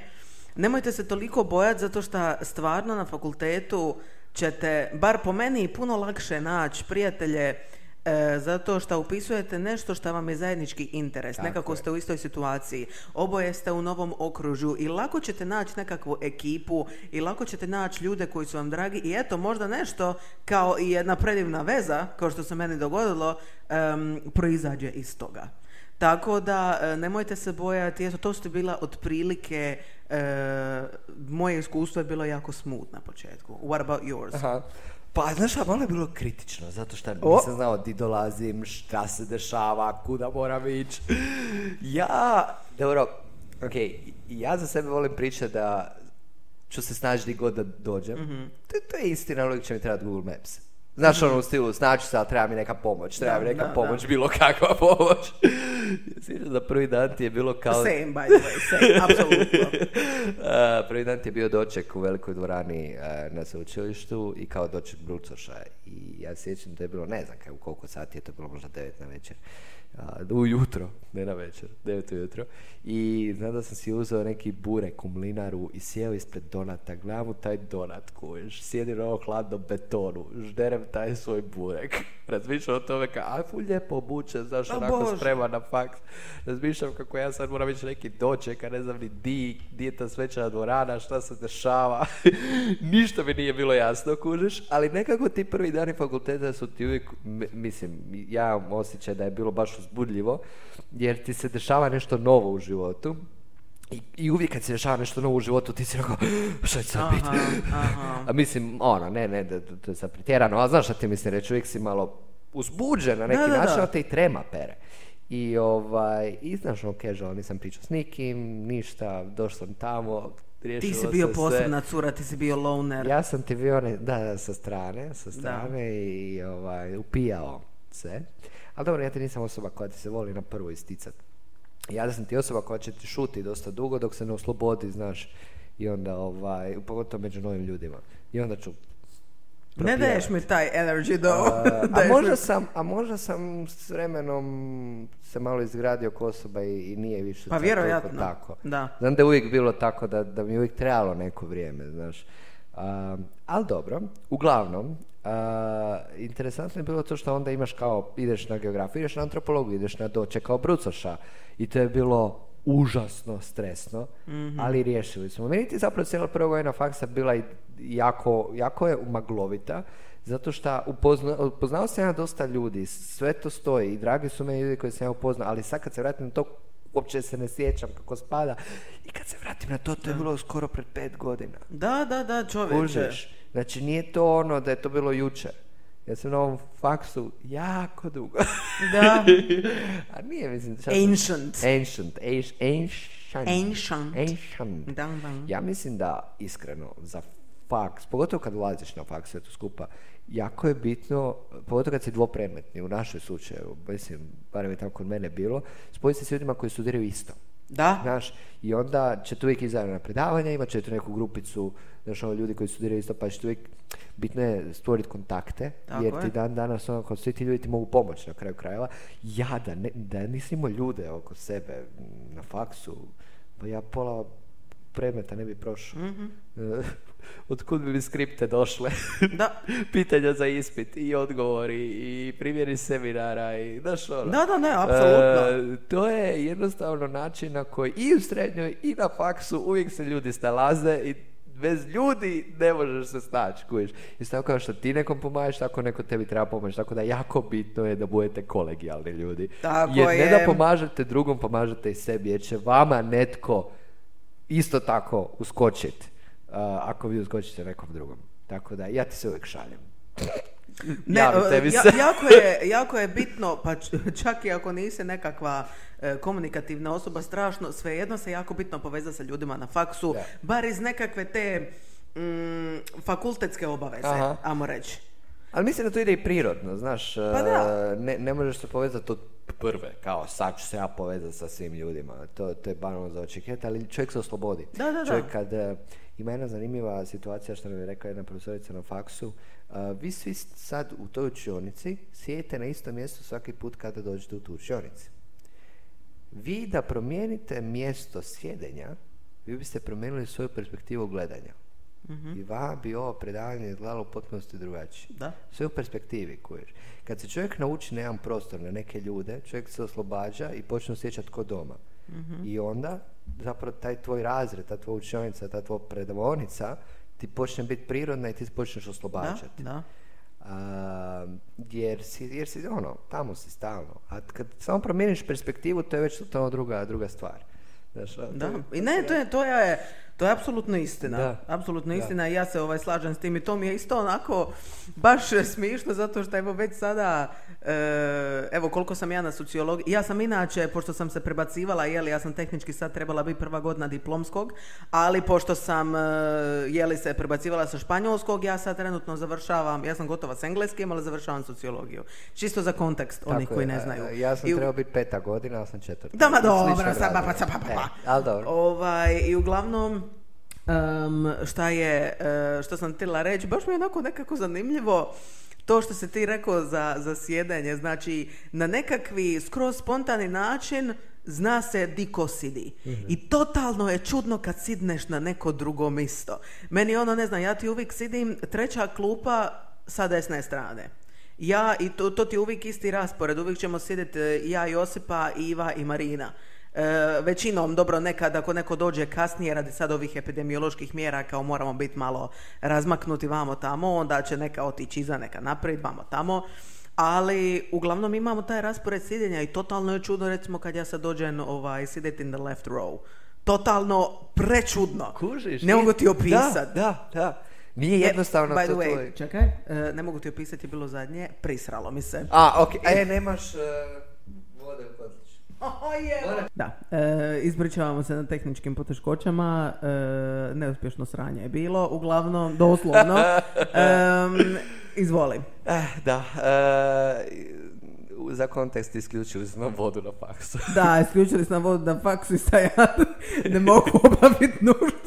Nemojte se toliko bojati zato što stvarno na fakultetu ćete, bar po meni, puno lakše naći prijatelje e, zato što upisujete nešto što vam je zajednički interes. Tako Nekako je. ste u istoj situaciji. Oboje ste u novom okružju i lako ćete naći nekakvu ekipu i lako ćete naći ljude koji su vam dragi i eto, možda nešto kao i jedna predivna veza, kao što se meni dogodilo, em, proizađe iz toga. Tako da e, nemojte se bojati, eto to su bila otprilike e, moje iskustvo je bilo jako smooth na početku. What about yours? Aha. Pa, znaš, šta, malo je bilo kritično, zato što O. nisam znao di dolazim, šta se dešava, kuda moram ići. Ja, dobro, ok, ja za sebe volim pričati da ću se snaći di god da dođem. Mhm. to, to je istina, uvijek će mi trebati Google Maps. Znaš ono u stilu, snaći se, ali treba mi neka pomoć, treba Da, mi neka da, pomoć, bilo kakva pomoć. Sviđa da prvi dan ti je bilo kao... Same, by the way, same, apsolutno. [laughs] Prvi dan ti je bio doček u velikoj dvorani na sveučilištu i kao doček Brucoša i ja sjećam da je bilo, ne znam kaj, u koliko sati je to bilo, možda 9 na večer. Ujutro, ne na večer, 9 ujutro. I znam da sam si uzeo neki burek u mlinaru i sjeo ispred donata, gledam u taj donat kuješ, sjedi na ovom hladnom betonu, žderem taj svoj burek. [laughs] Razmišljam o tome kao, a ful lijepo obučen, znaš, A onako Bože. spreman na faks. Razmišljam kako ja sad moram ići neki doček, a ne znam ni di, di je ta svečana dvorana, šta se dešava. [laughs] Ništa mi nije bilo jasno, kužiš, ali nekako ti prvi dani fakulteta su ti uvijek, mislim, ja imam osjećaj da je bilo baš uzbudljivo, jer ti se dešava nešto novo u životu. I, I uvijek kad se dešava nešto novo u životu, ti si onako, šta će sad biti? [laughs] A mislim, ono, ne, ne, da, da, to je sad pretjerano, ali znaš šta ti mislim reći, uvijek si malo uzbuđen na neki Da, da, način, da. ali te i trema pere. I ovaj, i znaš, ono, casual, nisam pričao s nikim, ništa, došao sam tamo, Ti si bio se sve. posebna cura, ti si bio loner. Ja sam ti bio, ne, da, da, sa strane, sa strane i ovaj, upijao se. Ali dobro, ja ti nisam osoba koja ti se voli na prvo isticat. Ja da sam ti osoba koja će ti šuti dosta dugo dok se ne oslobodi, znaš, i onda, ovaj, pogotovo među novim ljudima. I onda ću ne daješ mi taj energy do. A, [laughs] a, možda sam, a možda sam s vremenom se malo izgradio ko osoba i, i nije više Pa vjerojatno, tako. da. Znam da je uvijek bilo tako da, da mi je uvijek trebalo neko vrijeme, znaš. A, ali dobro, uglavnom, interesantno je bilo to što onda imaš kao, ideš na geografiju, ideš na antropologiju, ideš na doče kao brucoša i to je bilo užasno stresno, Mhm. ali riješili smo. Meni ti zapravo cijela prva godina faksa bila i jako, jako je maglovita, zato što upozna, upoznao sam ja dosta ljudi, sve to stoji i dragi su meni ljudi koji sam ja upoznao, ali sad kad se vratim na to, uopće se ne sjećam kako spada. I kad se vratim na to, to je bilo skoro pred pet godina. Da, da, da, čovječe. Kužiš? Znači nije to ono da je to bilo jučer. Ja sam na ovom faksu jako dugo. Da. [laughs] A nije, mislim... sam- Ancient. Ancient. Ancient. Ancient. Ancient. Ancient. Da, da. Ja mislim da, iskreno, za faks, pogotovo kad ulaziš na faks sve to skupa, jako je bitno, pogotovo kad si dvopredmetni, u našoj slučaju, mislim, barem je tako kod mene bilo, spojiti se s ljudima koji studiraju isto. Da. Znaš, i onda ćete uvijek izaći na predavanja, imat ćete neku grupicu, znaš, ono ljudi koji studiraju isto, pa ćete uvijek, bitno je stvoriti kontakte, Tako jer je. ti dan danas, ono, kao svi ti ljudi ti mogu pomoći na kraju krajeva. Ja da, ne, da nisam imao ljude oko sebe na faksu, pa ja pola predmeta ne bi prošao. Mhm. [laughs] Od kud bi mi skripte došle? [laughs] Da. [laughs] Pitanja za ispit i odgovori i primjeri seminara i znaš ono. Da, da, ne, apsolutno. E, to je jednostavno način na koji i u srednjoj i na faksu uvijek se ljudi snalaze i bez ljudi ne možeš se snaći, kužiš. Isto tako kao što ti nekom pomažeš, tako neko tebi treba pomoći. Tako da jako bitno je da budete kolegijalni ljudi. Tako jer ne je. da pomažete drugom, pomažete i sebi, jer će vama netko isto tako uskočiti ako vi uskočite nekom drugom. Tako da ja ti se uvijek šaljem. Ne, ja- jako, je, jako je bitno, pa čak i ako nisi nekakva e, komunikativna osoba, strašno, svejedno se jako bitno povezati sa ljudima na faksu, Da. bar iz nekakve te mm, fakultetske obaveze, Aha. ajmo reći. Ali mislim da to ide i prirodno, znaš, Pa da. e, ne, ne možeš se povezati od prve, kao sad ću se ja povezati sa svim ljudima, to, to je banalno za očekivati, ali čovjek se oslobodi. Da, da, da. Čovjek kad, e, ima jedna zanimljiva situacija što nam je rekla jedna profesorica na faksu, e, vi svi sad u toj učionici sjedite na istom mjestu svaki put kada dođete u tu učionici. Vi da promijenite mjesto sjedenja, vi biste promijenili svoju perspektivu gledanja. I va bi ovo predavanje izgledalo u potpunosti drugačije. Da. Sve u perspektivi, kuješ. Kad se čovjek nauči na jedan prostor, na neke ljude, čovjek se oslobađa i počne osjećati ko doma. I onda, zapravo, taj tvoj razred, ta tvoja učionica, ta tvoja predavonica, ti počne biti prirodna i ti se počneš Da, oslobađati. da. A, jer, si, jer si, ono, tamo si stalno. A kad samo promijeniš perspektivu, to je već totalno druga, druga stvar. Znaš, to Da, je- i ne, to je, to je, to je apsolutno istina. Da. Apsolutno istina i ja se ovaj slažem s tim i to mi je isto onako baš [laughs] smiješno zato što evo već sada, e, evo koliko sam ja na sociologiji, ja sam inače, pošto sam se prebacivala, jeli, ja sam tehnički sad trebala biti prva godina diplomskog, ali pošto sam, e, jeli se prebacivala sa španjolskog, ja sad trenutno završavam, ja sam gotova s engleskim, ali završavam sociologiju. Čisto za kontekst, Tako koji je, ne znaju. Ja sam I trebao biti peta godina, ali sam četvrta. da, ma dobro, pa, pa, pa, pa. E, ali dobro. Ovaj, I uglavnom, em, šta je, e, što sam htjela reći, baš mi je onako nekako zanimljivo to što si ti rekao za, za sjedenje, znači na nekakvi skroz spontani način zna se di ko sidi. I totalno je čudno kad sidneš na neko drugo misto. Meni ono, ne znam, ja ti uvijek sidim treća klupa sa desne strane. Ja i to, to ti je uvijek isti raspored, uvijek ćemo sjediti e, ja, Josipa, Iva i Marina. E, većinom, dobro, nekad ako neko dođe kasnije radi sad ovih epidemioloških mjera kao moramo biti malo razmaknuti vamo tamo, onda će neka otići iza, neka naprijed, vamo tamo. Ali uglavnom imamo taj raspored sjedenja i totalno je čudno recimo kad ja sad dođem ovaj, sjediti in the left row. Totalno prečudno. Kužiš? Ne mogu ti Da, opisati. Da, da. Nije jednostavno by to the way, tvoj- čekaj, e, ne mogu ti opisati, je bilo zadnje, prisralo mi se. A, ok. E, nemaš uh, vode u. Da, e, ispričavamo se na tehničkim poteškoćama, e, neuspješno sranje je bilo, uglavnom, doslovno. [laughs] Em, izvoli. Eh, da. eh, za kontekst isključili smo vodu na faksu. Da, isključili smo vodu na faksu i sad ja ne mogu obaviti [laughs] nuždu.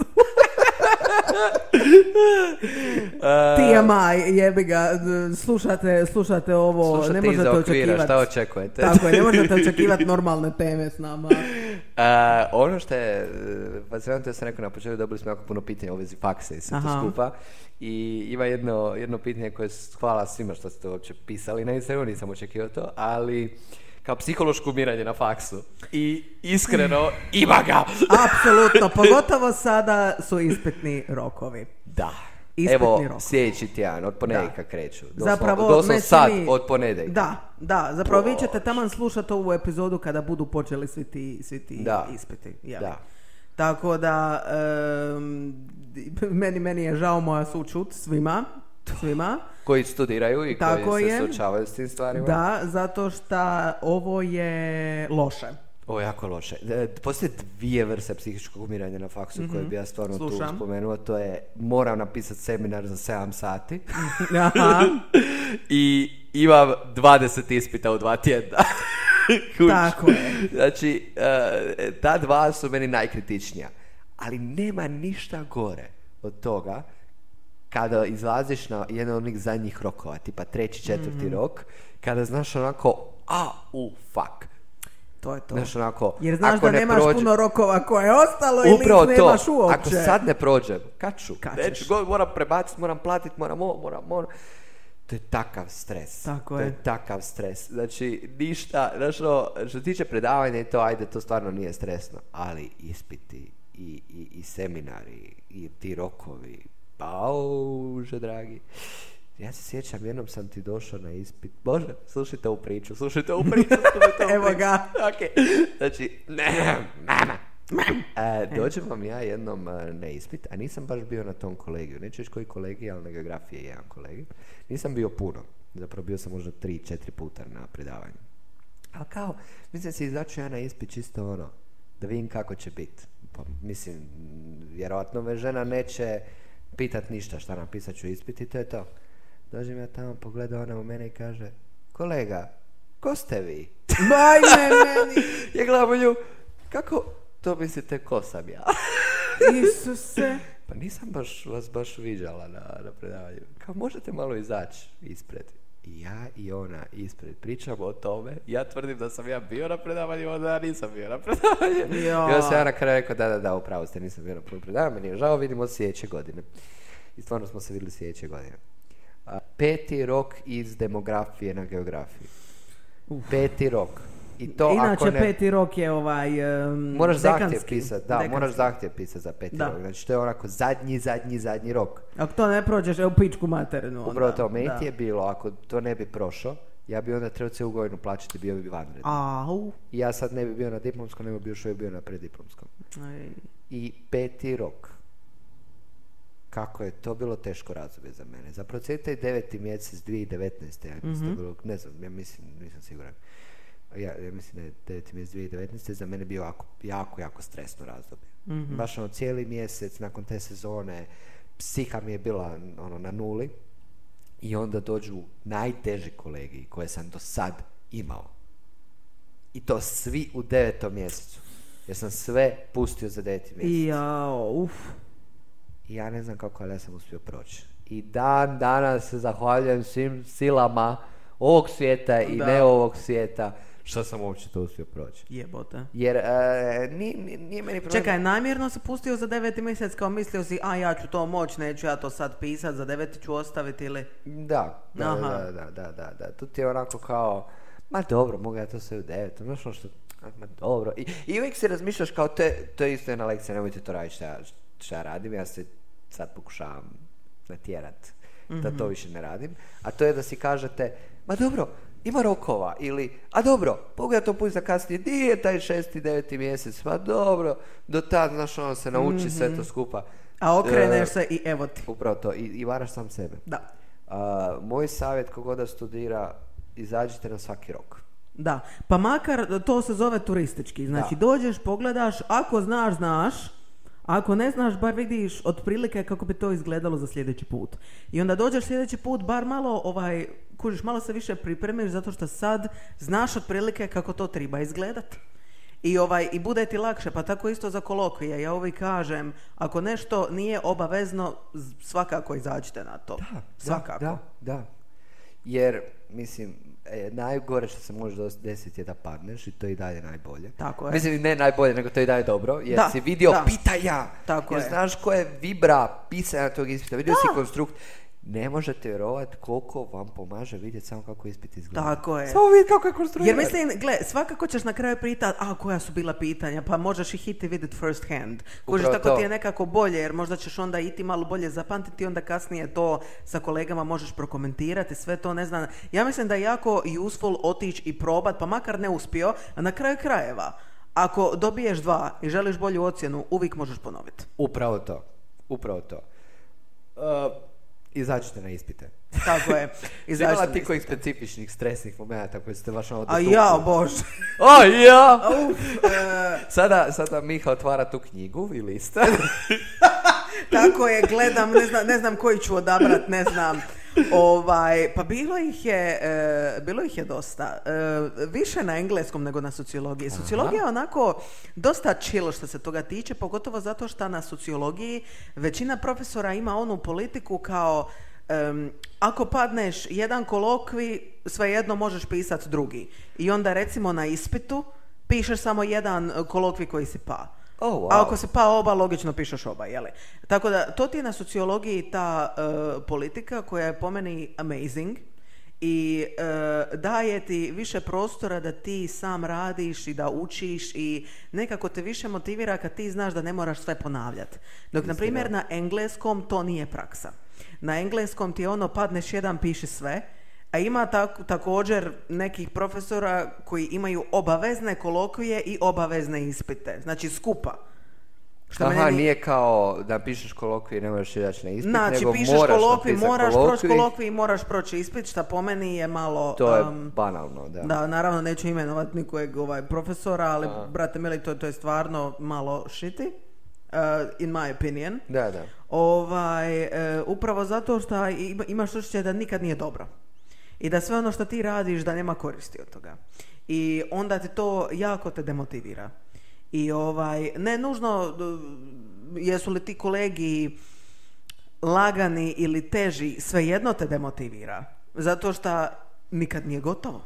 TMI, jebi ga, slušate, slušate ovo, Slušate ne možete očekivati. šta očekujete? Tako je, ne možete [laughs] očekivati normalne teme s nama. A, ono što je, e, fascinantno, ja sam rekao na početku, dobili smo jako puno pitanja u vezi faksa i sve to skupa. I ima jedno, jedno pitanje koje hvala svima što ste to uopće pisali na Instagramu, nisam očekivao to, ali kao psihološko umiranje na faksu. I iskreno, [laughs] ima ga! Apsolutno, pogotovo sada su ispitni rokovi. Da. Ispitni Evo, rok. sljedeći tjedan, od ponedjeljka kreću. Doslovno, Zapravo, doslovno ne sad, svi- od ponedjeljka. Da, da, zapravo vi ćete taman slušati ovu epizodu kada budu počeli svi ti, svi ti Da. ispiti. li? Da. Tako da, em, [laughs] meni, meni je žao moja sučut svima, svima. Koji studiraju i Tako koji se je. suočavaju s tim stvarima. Da, zato što ovo je loše. Ovo je jako loše. E, Postoje dvije vrste psihičkog umiranja na faksu koje bi ja stvarno tu Mhm. Slušam. spomenuo. To je moram napisati seminar za 7 sati Aha, [laughs] i imam 20 ispita u dva tjedna. [laughs] Tako je. Znači, e, ta dva su meni najkritičnija. Ali nema ništa gore od toga kada izlaziš na jedan od onih zadnjih rokova, tipa treći, četvrti Mhm. rok, kada znaš onako, a, u, fuck. To je to. Znaš, onako, Jer znaš ako da ne nemaš prođe- puno rokova koje je ostalo ili Upravo ih to, nemaš uopće. ako sad ne prođem, kad ću? Kad moram prebaciti, moram platiti, moram ovo, moram ono. To je takav stres. Tako to je. je. takav stres. Znači, ništa, znači, ono, što se tiče predavanja i to, ajde, to stvarno nije stresno, ali ispiti i, i, i seminari i ti rokovi, pauže, dragi. Ja se sjećam, jednom sam ti došao na ispit. Bože, slušajte ovu priču, slušajte ovu [laughs] priču. slušajte ovu Evo priču. ga. Ok, znači, ne, mama. E, dođem vam ja jednom e, na ispit, a nisam baš bio na tom kolegiju. Neću reći koji kolegij, ali na geografiji je jedan kolegij. Nisam bio puno. Zapravo bio sam možda tri, četiri puta na predavanju. Ali kao, mislim se izaći ja na ispit čisto ono, da vidim kako će biti. Pa, mislim, vjerojatno me žena neće pitat ništa šta napisat ću ispit i to je to. Dođem ja tamo, pogleda ona u mene i kaže, kolega, ko ste vi? Majme meni, [laughs] Ja gledam u nju, kako to mislite ko sam ja? [laughs] Isuse. Pa nisam baš vas baš viđala na, na predavanju. Kao možete malo izaći ispred. I ja i ona ispred pričamo o tome. Ja tvrdim da sam ja bio na predavanju, onda ja nisam bio na predavanju. Ja. I onda sam ja na kraju rekao, da, da, da, upravo ste, nisam bio na predavanju, meni je žao, vidimo se sljedeće godine. I stvarno smo se vidjeli sljedeće godine. Peti rok iz demografije na geografiji. Peti rok. I to Inače, ako ne... peti rok je ovaj um, Moraš zahtjev dekanski. pisati, da, Dekanski. moraš zahtjev pisati za peti Da. rok. Znači, to je onako zadnji, zadnji, zadnji rok. Ako to ne prođeš, evo pičku materinu. onda. Upravo to, meni je bilo, ako to ne bi prošao, ja bi onda trebao cijelu godinu plaćati, bio bi vanredni. Au. I ja sad ne bi bio na diplomskom, nego bi još bio na preddiplomskom. Aj. I peti rok. Kako je to bilo teško razdoblje za mene. Za procenta i deveti mjesec 2019. Ja mislim je bilo, ne znam, ja mislim, nisam siguran. Ja, ja mislim da je deveti mjesec 2019. za mene bio jako, jako, jako stresno razdoblje. Baš ono cijeli mjesec nakon te sezone psiha mi je bila ono na nuli i onda dođu najteži kolegi koje sam do sad imao. I to svi u devetom mjesecu. Jer sam sve pustio za deveti mjesec. I jao, uf. I ja ne znam kako, ali ja sam uspio proći. I dan danas se zahvaljujem svim silama ovog svijeta i Da. ne ovog svijeta što sam uopće to uspio proći. Jebote. Jer e, nije, nije- meni problem... Čekaj, namjerno se pustio za deveti mjesec kao mislio si, a ja ću to moć, neću ja to sad pisat, za deveti ću ostaviti ili... Da, da, Aha. da, da, da, da, da. Tu ti je onako kao, ma dobro, mogu ja to sve u devetom, znaš ono što, ma dobro. I, I uvijek si razmišljaš kao, to je, to je isto jedna lekcija, nemojte to raditi šta, šta ja radim, ja se sad pokušavam natjerat da to više ne radim, a to je da si kažete, ma dobro, ima rokova, ili, a dobro, ja to pustiti za kasnije, di je taj šesti, deveti mjesec, pa dobro, do tad, znaš, ono se nauči sve to skupa. A okreneš E, se i evo ti. Upravo to, i, i varaš sam sebe. Da. A, moj savjet kogod da studira, izađite na svaki rok. Da, pa makar to se zove turistički. Znači Da. dođeš, pogledaš, ako znaš, znaš. Ako ne znaš, bar vidiš otprilike kako bi to izgledalo za sljedeći put. I onda dođeš sljedeći put, bar malo ovaj, kužiš, malo se više pripremiš zato što sad znaš otprilike kako to treba izgledat. I, ovaj, I bude ti lakše, pa tako isto za kolokvije. Ja uvijek kažem, ako nešto nije obavezno, svakako izađite na to. svakako. Da, da. Jer, mislim, e, najgore što se može desiti je da padneš i to je i dalje najbolje. Tako je. Mislim, ne najbolje, nego to je i dalje dobro, jer Da, si vidio da. pitanja, Tako jer je. znaš koje je vibra pisanja tog ispita, vidio si konstrukt. Ne možete vjerovati koliko vam pomaže vidjeti samo kako ispit izgleda. Tako je. Samo vidjeti kako je konstruiran. Jer mislim, gle, svakako ćeš na kraju pitat, a koja su bila pitanja, pa možeš ih iti vidjeti first hand. Kužiš, tako to. ti je nekako bolje, jer možda ćeš onda iti malo bolje zapamtiti, onda kasnije to sa kolegama možeš prokomentirati, sve to, ne znam. Ja mislim da je jako useful otići i probat, pa makar ne uspio, a na kraju krajeva, ako dobiješ dva i želiš bolju ocjenu, uvijek možeš ponoviti. Upravo to. Upravo to. Uh, izađite na ispite. Tako je. [laughs] Izađite ti kojih specifičnih stresnih momenta koji ste baš ono A ja, bože. [laughs] O, ja! Uf, e, [laughs] Sada, sada Miha otvara tu knjigu i lista. Tako je, gledam, ne znam, ne znam koji ću odabrat, ne znam. Ovaj, pa bilo ih je, e, bilo ih je dosta. E, više na engleskom nego na sociologiji. Sociologija je onako dosta chill što se toga tiče, pogotovo zato što na sociologiji većina profesora ima onu politiku kao em, ako padneš jedan kolokvi, svejedno možeš pisati drugi. I onda recimo na ispitu pišeš samo jedan kolokvi koji si pa. Oh, wow. A ako se pa oba, logično pišeš oba, jeli? Tako da, to ti je na sociologiji ta e, politika koja je po meni amazing i e, daje ti više prostora da ti sam radiš i da učiš i nekako te više motivira kad ti znaš da ne moraš sve ponavljati. Dok, na primjer, na engleskom to nije praksa. Na engleskom ti ono, padneš jedan, piši sve, a ima tak, također nekih profesora koji imaju obavezne kolokvije i obavezne ispite. Znači skupa. Što Aha, meni... nije kao da pišeš kolokvij i ne moraš izaći na ispit, znači, nego pišeš moraš kolokvij, moraš proći kolokvij i moraš proći ispit, što po meni je malo... To je um, banalno, da. Da, naravno neću imenovati nikojeg ovaj, profesora, ali Aha. brate mili, to, to je stvarno malo shitty. Uh, in my opinion. Da, da. Ovaj, uh, upravo zato što imaš osjećaj da nikad nije dobro. I da sve ono što ti radiš da nema koristi od toga. I onda te to jako te demotivira. I ovaj, ne nužno jesu li ti kolegi lagani ili teži, svejedno te demotivira. Zato što nikad nije gotovo.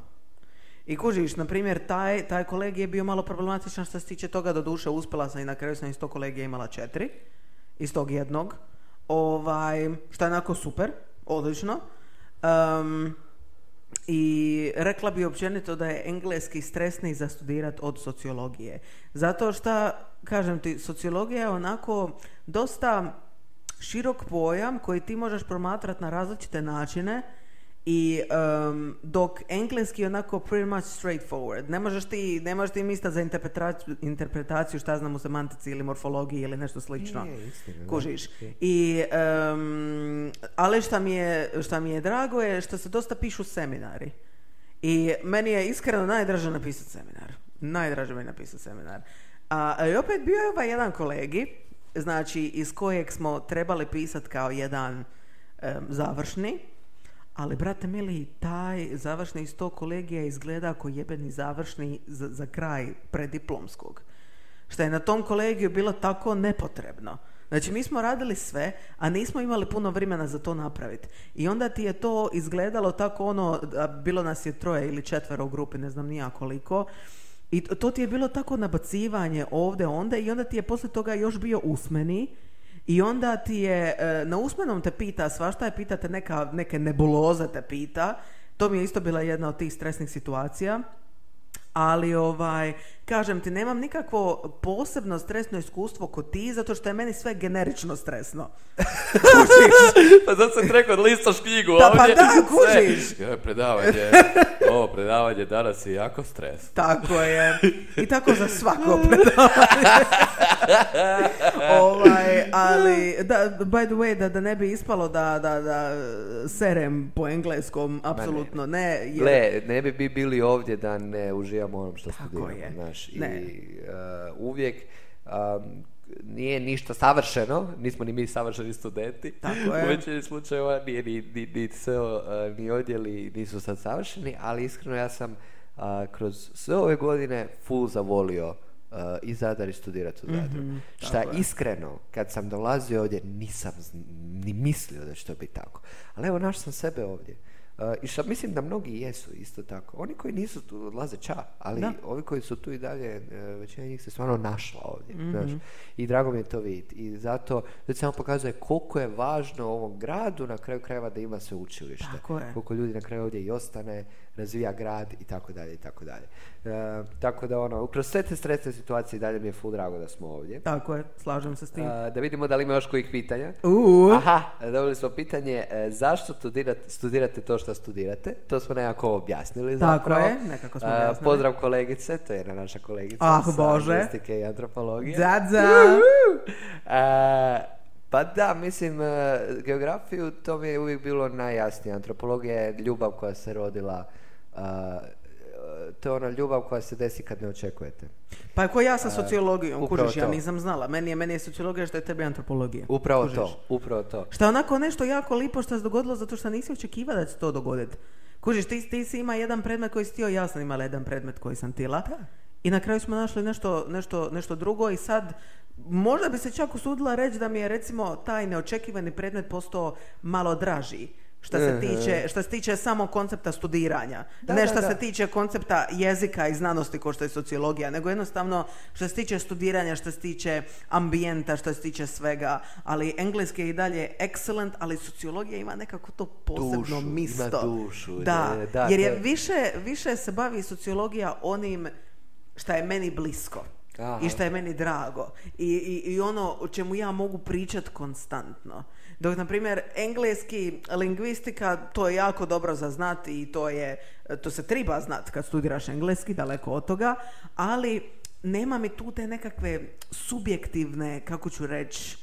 I kužiš, na primjer, taj, taj kolegi je bio malo problematičan što se tiče toga, do duše uspjela sam i na kraju sam iz tog kolegija imala četiri, iz tog jednog, ovaj, što je onako super, odlično. Um, i rekla bi općenito da je engleski stresniji za studirat od sociologije. Zato što, kažem ti, sociologija je onako dosta širok pojam koji ti možeš promatrati na različite načine i um, dok engleski je onako pretty much straightforward. Ne možeš ti, ne možeš ti misliti za interpretaciju, interpretaciju šta znam u semantici ili morfologiji ili nešto slično. Kužiš. I, um, ali šta mi, je, šta mi je drago je što se dosta pišu seminari. I meni je iskreno najdraže napisati seminar. Najdraže mi je napisati seminar. A, i opet bio je ovaj jedan kolegi, znači iz kojeg smo trebali pisati kao jedan um, završni, ali, brate mili, taj završni iz tog kolegija izgleda kao jebeni završni za, za kraj prediplomskog. Što je na tom kolegiju bilo tako nepotrebno. Znači, mi smo radili sve, a nismo imali puno vremena za to napraviti. I onda ti je to izgledalo tako ono, bilo nas je troje ili četvero u grupi, ne znam nija koliko, i to ti je bilo tako nabacivanje ovdje, onda i onda ti je poslije toga još bio usmeni i onda ti je, e, na usmenom te pita svašta je, pitate neka, neke nebuloze te pita. To mi je isto bila jedna od tih stresnih situacija ali ovaj, kažem ti, nemam nikakvo posebno stresno iskustvo kod ti, zato što je meni sve generično stresno. pa zato sam rekao da listaš knjigu da, pa da, kužiš. Sve, predavanje, ovo predavanje danas je jako stres. Tako je. I tako za svako predavanje. [laughs] ovaj, ali, da, by the way, da, da ne bi ispalo da, da, da serem po engleskom, apsolutno ne. Jer... Gle, ne bi bili ovdje da ne uživamo studiramo ono što studiramo. Znaš, I uh, uvijek um, nije ništa savršeno, nismo ni mi savršeni studenti. Tako [laughs] je. U većini slučajeva nije ni, ni, ni, uh, ni odjeli nisu sad savršeni, ali iskreno ja sam uh, kroz sve ove godine full zavolio uh, i Zadar i studirati u Zadru. Mm-hmm, Šta iskreno, kad sam dolazio ovdje, nisam ni mislio da će to biti tako. Ali evo, naš sam sebe ovdje. I što mislim da mnogi jesu isto tako. Oni koji nisu tu odlaze ča, ali ovi koji su tu i dalje, e, većina njih se stvarno našla ovdje. mm I drago mi je to vidjeti. I zato, to samo pokazuje koliko je važno ovom gradu na kraju krajeva da ima se učilište. Koliko ljudi na kraju ovdje i ostane, razvija grad i tako dalje i tako dalje. E, tako da ono, kroz sve te stresne situacije dalje mi je full drago da smo ovdje. Tako je, slažem se s tim. da vidimo da li ima još kojih pitanja. Uh. Aha, dobili smo pitanje e, zašto studirate, studirate to što studirate. To smo nekako objasnili Tako je, nekako smo objasnili. pozdrav kolegice, to je jedna naša kolegica. Ah, Bože. i antropologije. Pa da, mislim, e, geografiju to mi je uvijek bilo najjasnije. Antropologija je ljubav koja se rodila to je ona ljubav koja se desi kad ne očekujete. Pa ko ja sa sociologijom, kužiš, ja nisam znala. Meni je, meni je sociologija što je tebi antropologija. Upravo to, upravo to. Što je onako nešto jako lipo što se dogodilo zato što nisi očekiva da će to dogoditi. Kužiš, ti, ti si ima jedan predmet koji si htio, ja sam imala jedan predmet koji sam tila. I na kraju smo našli nešto, nešto, nešto drugo i sad možda bi se čak usudila reći da mi je recimo taj neočekivani predmet postao malo draži što se tiče, što se tiče samo koncepta studiranja. Da, ne da, što da. se tiče koncepta jezika i znanosti kao što je sociologija, nego jednostavno što se tiče studiranja, što se tiče ambijenta, što se tiče svega, ali engleski je i dalje excellent, ali sociologija ima nekako to posebno Dušu, ima misto. dušu, Da, ne, da, jer je- više, više se bavi sociologija onim šta je meni blisko. Aha. I šta je meni drago. I, i, I ono o čemu ja mogu pričat konstantno. Dok, na primjer, engleski, lingvistika, to je jako dobro za znati i to je, to se treba znat kad studiraš engleski, daleko od toga, ali nema mi tu te nekakve subjektivne, kako ću reći,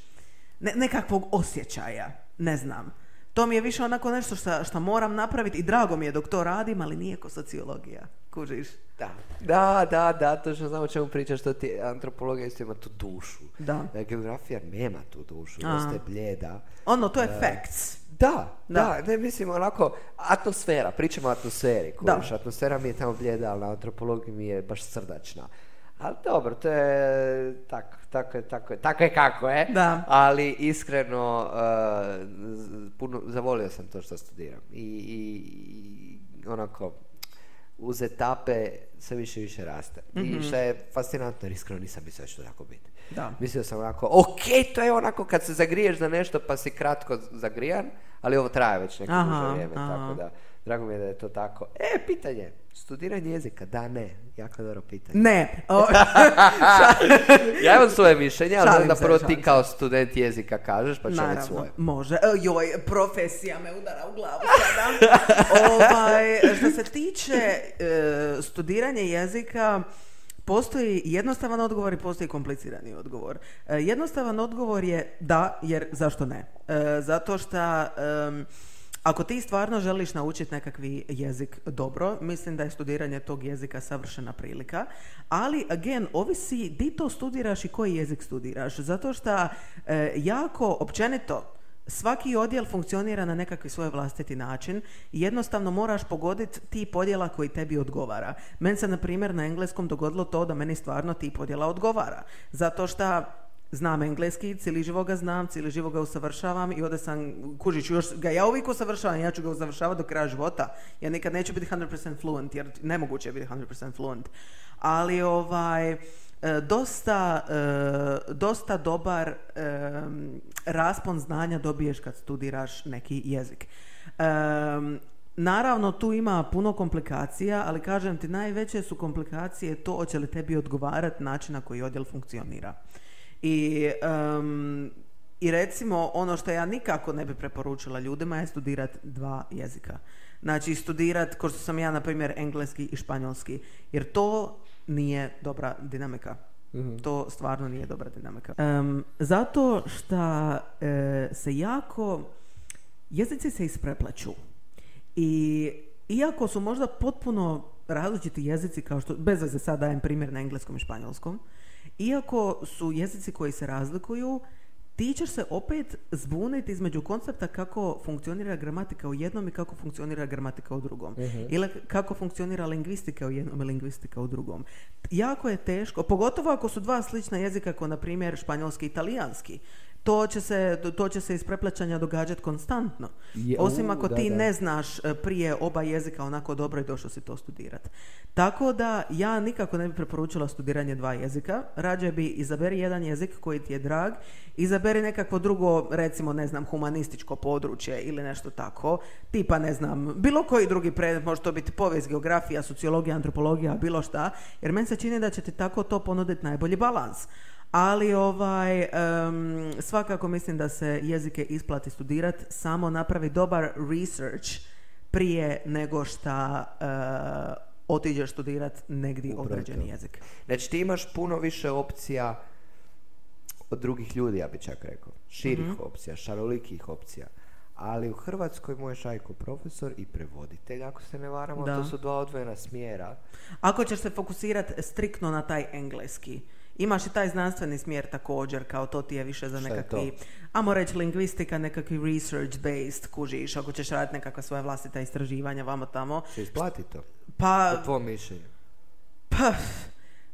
ne, nekakvog osjećaja, ne znam. To mi je više onako nešto šta moram napraviti i drago mi je dok to radim, ali nije ko sociologija. Kužiš? Da, da, da, da, točno znam o čemu pričaš, što ti antropologija isto ima tu dušu. Da. E, Geografija nema tu dušu, A. dosta je bljeda. Ono, to je facts. Da, Da. da, ne mislim onako, atmosfera, pričamo o atmosferi, Da. kužiš, atmosfera mi je tamo bljeda, ali na antropologiji mi je baš srdačna. Ali dobro, to je tako, tako je, tako je, tako je kako je, Da. ali iskreno, uh, puno, zavolio sam to što studiram i, i, i onako, uz etape sve više i više raste. I što je fascinantno, jer iskreno nisam mislio da će to tako biti. Da. Mislio sam onako, ok, to je onako kad se zagriješ za nešto pa si kratko zagrijan, ali ovo traje već neko Aha, duže vrijeme, aha. tako da, drago mi je da je to tako. E, pitanje, studiranje jezika, da, ne, jako dobro pitanje. Ne. [laughs] O, [laughs] Ja imam svoje mišljenje, ali Šalim onda se, prvo ti se. kao student jezika kažeš, pa ću reći Naravno, svoje. može. E, Joj, profesija me udara u glavu sada. ovaj, što se tiče e, studiranja jezika, postoji jednostavan odgovor i postoji komplicirani odgovor. E, jednostavan odgovor je da, jer zašto ne? Zato što em, ako ti stvarno želiš naučiti nekakvi jezik dobro, mislim da je studiranje tog jezika savršena prilika, ali again, ovisi di to studiraš i koji jezik studiraš, zato što e, jako općenito Svaki odjel funkcionira na nekakvi svoj vlastiti način i jednostavno moraš pogoditi tip podjela koji tebi odgovara. Meni se, na primjer, na engleskom dogodilo to da meni stvarno tip podjela odgovara. Zato što znam engleski, cijeli živo ga znam, cijeli živo ga usavršavam i onda sam, kužić, još ga ja uvijek usavršavam, ja ću ga usavršavati do kraja života. Ja nikad neću biti 100% fluent, jer nemoguće je biti 100% fluent. Ali ovaj, e, dosta, e, dosta dobar em, raspon znanja dobiješ kad studiraš neki jezik. Naravno, tu ima puno komplikacija, ali kažem ti, najveće su komplikacije to hoće li tebi odgovarati način na koji odjel funkcionira. I, em, I recimo, ono što ja nikako ne bi preporučila ljudima je studirati dva jezika. Znači, studirat, kao što sam ja, na primjer, engleski i španjolski, jer to nije dobra dinamika. To stvarno nije dobra dinamika. Em, zato što e, se jako, jezici se ispreplaću. I iako su možda potpuno različiti jezici, kao što, bez veze sad dajem primjer na engleskom i španjolskom, iako su jezici koji se razlikuju, ti ćeš se opet zbuniti između koncepta kako funkcionira gramatika u jednom i kako funkcionira gramatika u drugom. Ili kako funkcionira lingvistika u jednom i lingvistika u drugom. Jako je teško, pogotovo ako su dva slična jezika kao na primjer španjolski i italijanski. To će se, to će se iz preplaćanja događati konstantno. Je- Osim ako da, ti da. ne znaš e, prije oba jezika onako dobro i došao si to studirat. Tako da ja nikako ne bi preporučila studiranje dva jezika. Rađe bi izaberi jedan jezik koji ti je drag, izaberi nekakvo drugo, recimo ne znam, humanističko područje ili nešto tako, tipa ne znam, bilo koji drugi predmet, može to biti povijest, geografija, sociologija, antropologija, bilo šta, jer meni se čini da će ti tako to ponuditi najbolji balans. Ali ovaj, em, svakako mislim da se jezike isplati studirati, samo napravi dobar research prije nego šta e, otiđeš studirat negdje određeni to. jezik. Znači ti imaš puno više opcija od drugih ljudi, ja bi čak rekao. Širih Mhm. opcija, šarolikih opcija. Ali u Hrvatskoj moj šajko profesor i prevoditelj, ako se ne varamo, Da. to su dva odvojena smjera. Ako ćeš se fokusirati striktno na taj engleski, imaš i taj znanstveni smjer također, kao to ti je više za nekakvi, amo reći lingvistika, nekakvi research based, kužiš, ako ćeš raditi nekakva svoja vlastita istraživanja vamo tamo. Se isplati to? Pa, Po tvom mišljenju. pa,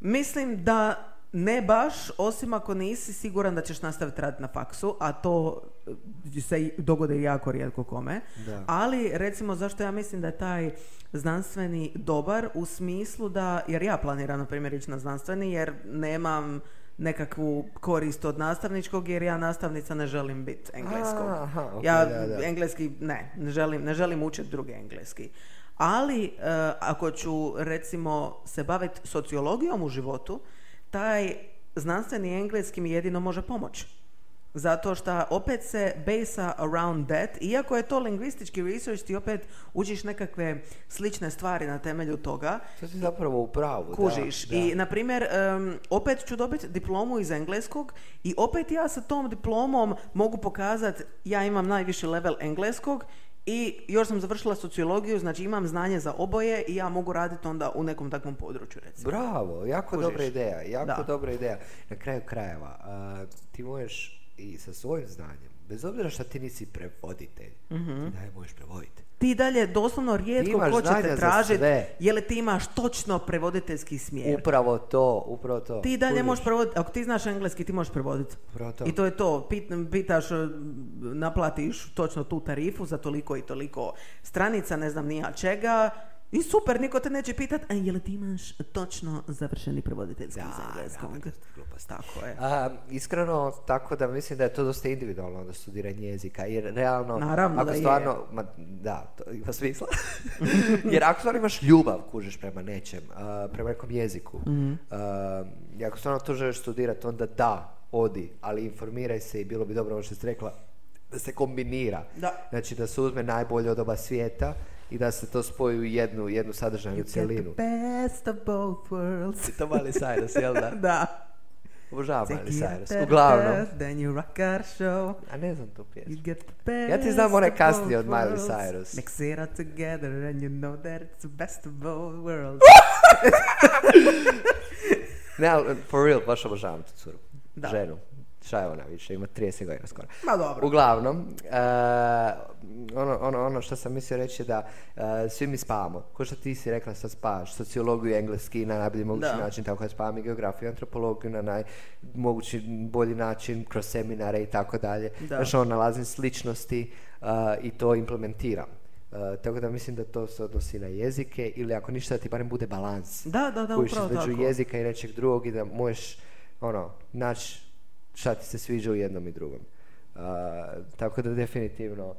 mislim da ne baš, osim ako nisi siguran da ćeš nastaviti raditi na faksu, a to eh, se dogode jako rijetko kome. Da. Ali, recimo, zašto ja mislim da je taj znanstveni dobar u smislu da, jer ja planiram, na primjer, ići na znanstveni, jer nemam nekakvu korist od nastavničkog, jer ja nastavnica ne želim biti engleskog. Aha, ok, ja da, da. engleski, ne, ne želim, ne želim učiti drugi engleski. Ali, eh, ako ću, recimo, se baviti sociologijom u životu, taj znanstveni engleski mi jedino može pomoći. Zato što opet se basa around that, iako je to lingvistički research, ti opet učiš nekakve slične stvari na temelju toga, To si zapravo u pravu. da, kužiš. da. I, na primjer, em, opet ću dobiti diplomu iz engleskog i opet ja sa tom diplomom mogu pokazati ja imam najviši level engleskog i još sam završila sociologiju, znači imam znanje za oboje i ja mogu raditi onda u nekom takvom području, recimo. Bravo, jako Kužiš. dobra ideja, jako Da. dobra ideja. Na kraju krajeva, a, ti možeš i sa svojim znanjem, bez obzira što ti nisi prevoditelj, Mhm. ti dalje možeš prevoditi. Ti dalje doslovno rijetko ko će te tražiti, sve. je li ti imaš točno prevoditeljski smjer. Upravo to, upravo to. Ti dalje Kužiš? možeš prevoditi, ako ti znaš engleski, ti možeš prevoditi. I to je to, Pit- pitaš, e, naplatiš točno tu tarifu za toliko i toliko stranica, ne znam nija čega, i super, niko te neće pitat, a je li ti imaš točno završeni prevoditeljski Da, iz da, engleskog? je. Tako je. A, iskreno, tako da mislim da je to dosta individualno onda studiranje jezika, jer realno, Naravno ako da je. stvarno, ma, da, to ima smisla, [laughs] jer ako stvarno imaš ljubav, kužiš prema nečem, a, prema nekom jeziku, Mhm. a, i ako stvarno to želiš studirati, onda da, odi, ali informiraj se i bilo bi dobro, ovo što si rekla, da se kombinira. Da. Znači da se uzme najbolje od oba svijeta i da se to spoji u jednu, jednu sadržajnu Get the cjelinu. best of both worlds. To mali Cyrus, jel da? [laughs] da. Obožavam Miley Cyrus. Uglavnom, Then you rock our show. a ne znam tu pjesmu. You get the best Ja ti znam onaj of kasniji od Miley. Cyrus. Mix it all together and you know that it's the best of both worlds. [laughs] Ne, ali for real, baš obožavam tu curu. Da. Ženu. Šta je ona više, ima 30 godina skoro. Ma dobro. Uglavnom, e, ono, ono, ono što sam mislio reći je da e, svi mi spavamo. Ko što ti si rekla sad spavaš sociologiju, engleski na najbolji mogući Da. način, tako ja spavam i geografiju, antropologiju na najmogući bolji način, kroz seminare i tako dalje. Da. Znaš, ono, nalazim sličnosti e, i to implementiram. E, tako da mislim da to se odnosi na jezike ili ako ništa da ti barem bude balans Da, da, da, upravo između tako. jezika i nečeg drugog i da možeš ono, naći šta ti se sviđa u jednom i drugom. Uh, tako da definitivno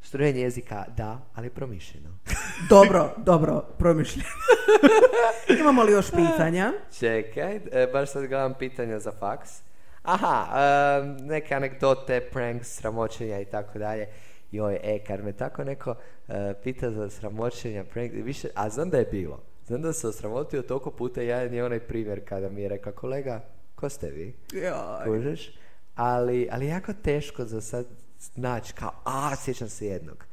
studiranje jezika da, ali promišljeno. [laughs] Dobro, dobro, promišljeno. [laughs] Imamo li još pitanja? Čekaj, e, baš sad gledam pitanja za faks. Aha, e, neke anegdote, pranks, sramoćenja i tako dalje. Joj, e, kad me tako neko e, pita za sramoćenja, prank, više, a znam da je bilo. Znam da se osramotio toliko puta, jedan je onaj primjer kada mi je rekla, kolega, ko ste vi? Kužiš? Ali, ali jako teško za sad naći kao, a, sjećam se jednog.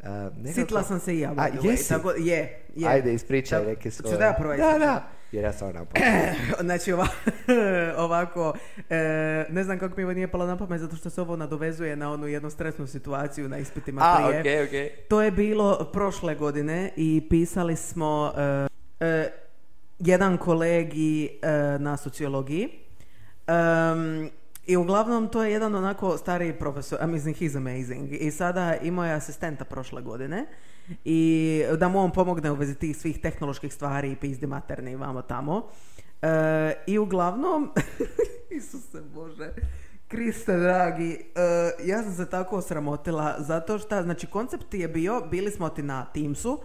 Uh, nekako- Sitla sam se i ja. A, jesi? Tako, je, je. Ajde, ispričaj Tako- neke Ću svoje. da ja prvo Da, da. Jer ja sam nam [clears throat] Znači ova, [laughs] ovako, e, ne znam kako mi ovo nije palo na pamet zato što se ovo nadovezuje na onu jednu stresnu situaciju na ispitima A, prije. okej, okej. To je bilo prošle godine i pisali smo e, e, jedan kolegi e, na sociologiji. Em, I uglavnom to je jedan onako stariji profesor, mean he's amazing. I sada imao je asistenta prošle godine i da mu on pomogne u vezi tih svih tehnoloških stvari i pizdi materni vamo tamo. E, I uglavnom, [laughs] Isuse Bože, Kriste dragi, e, ja sam se tako osramotila zato što, znači koncept je bio, bili smo ti na Teamsu,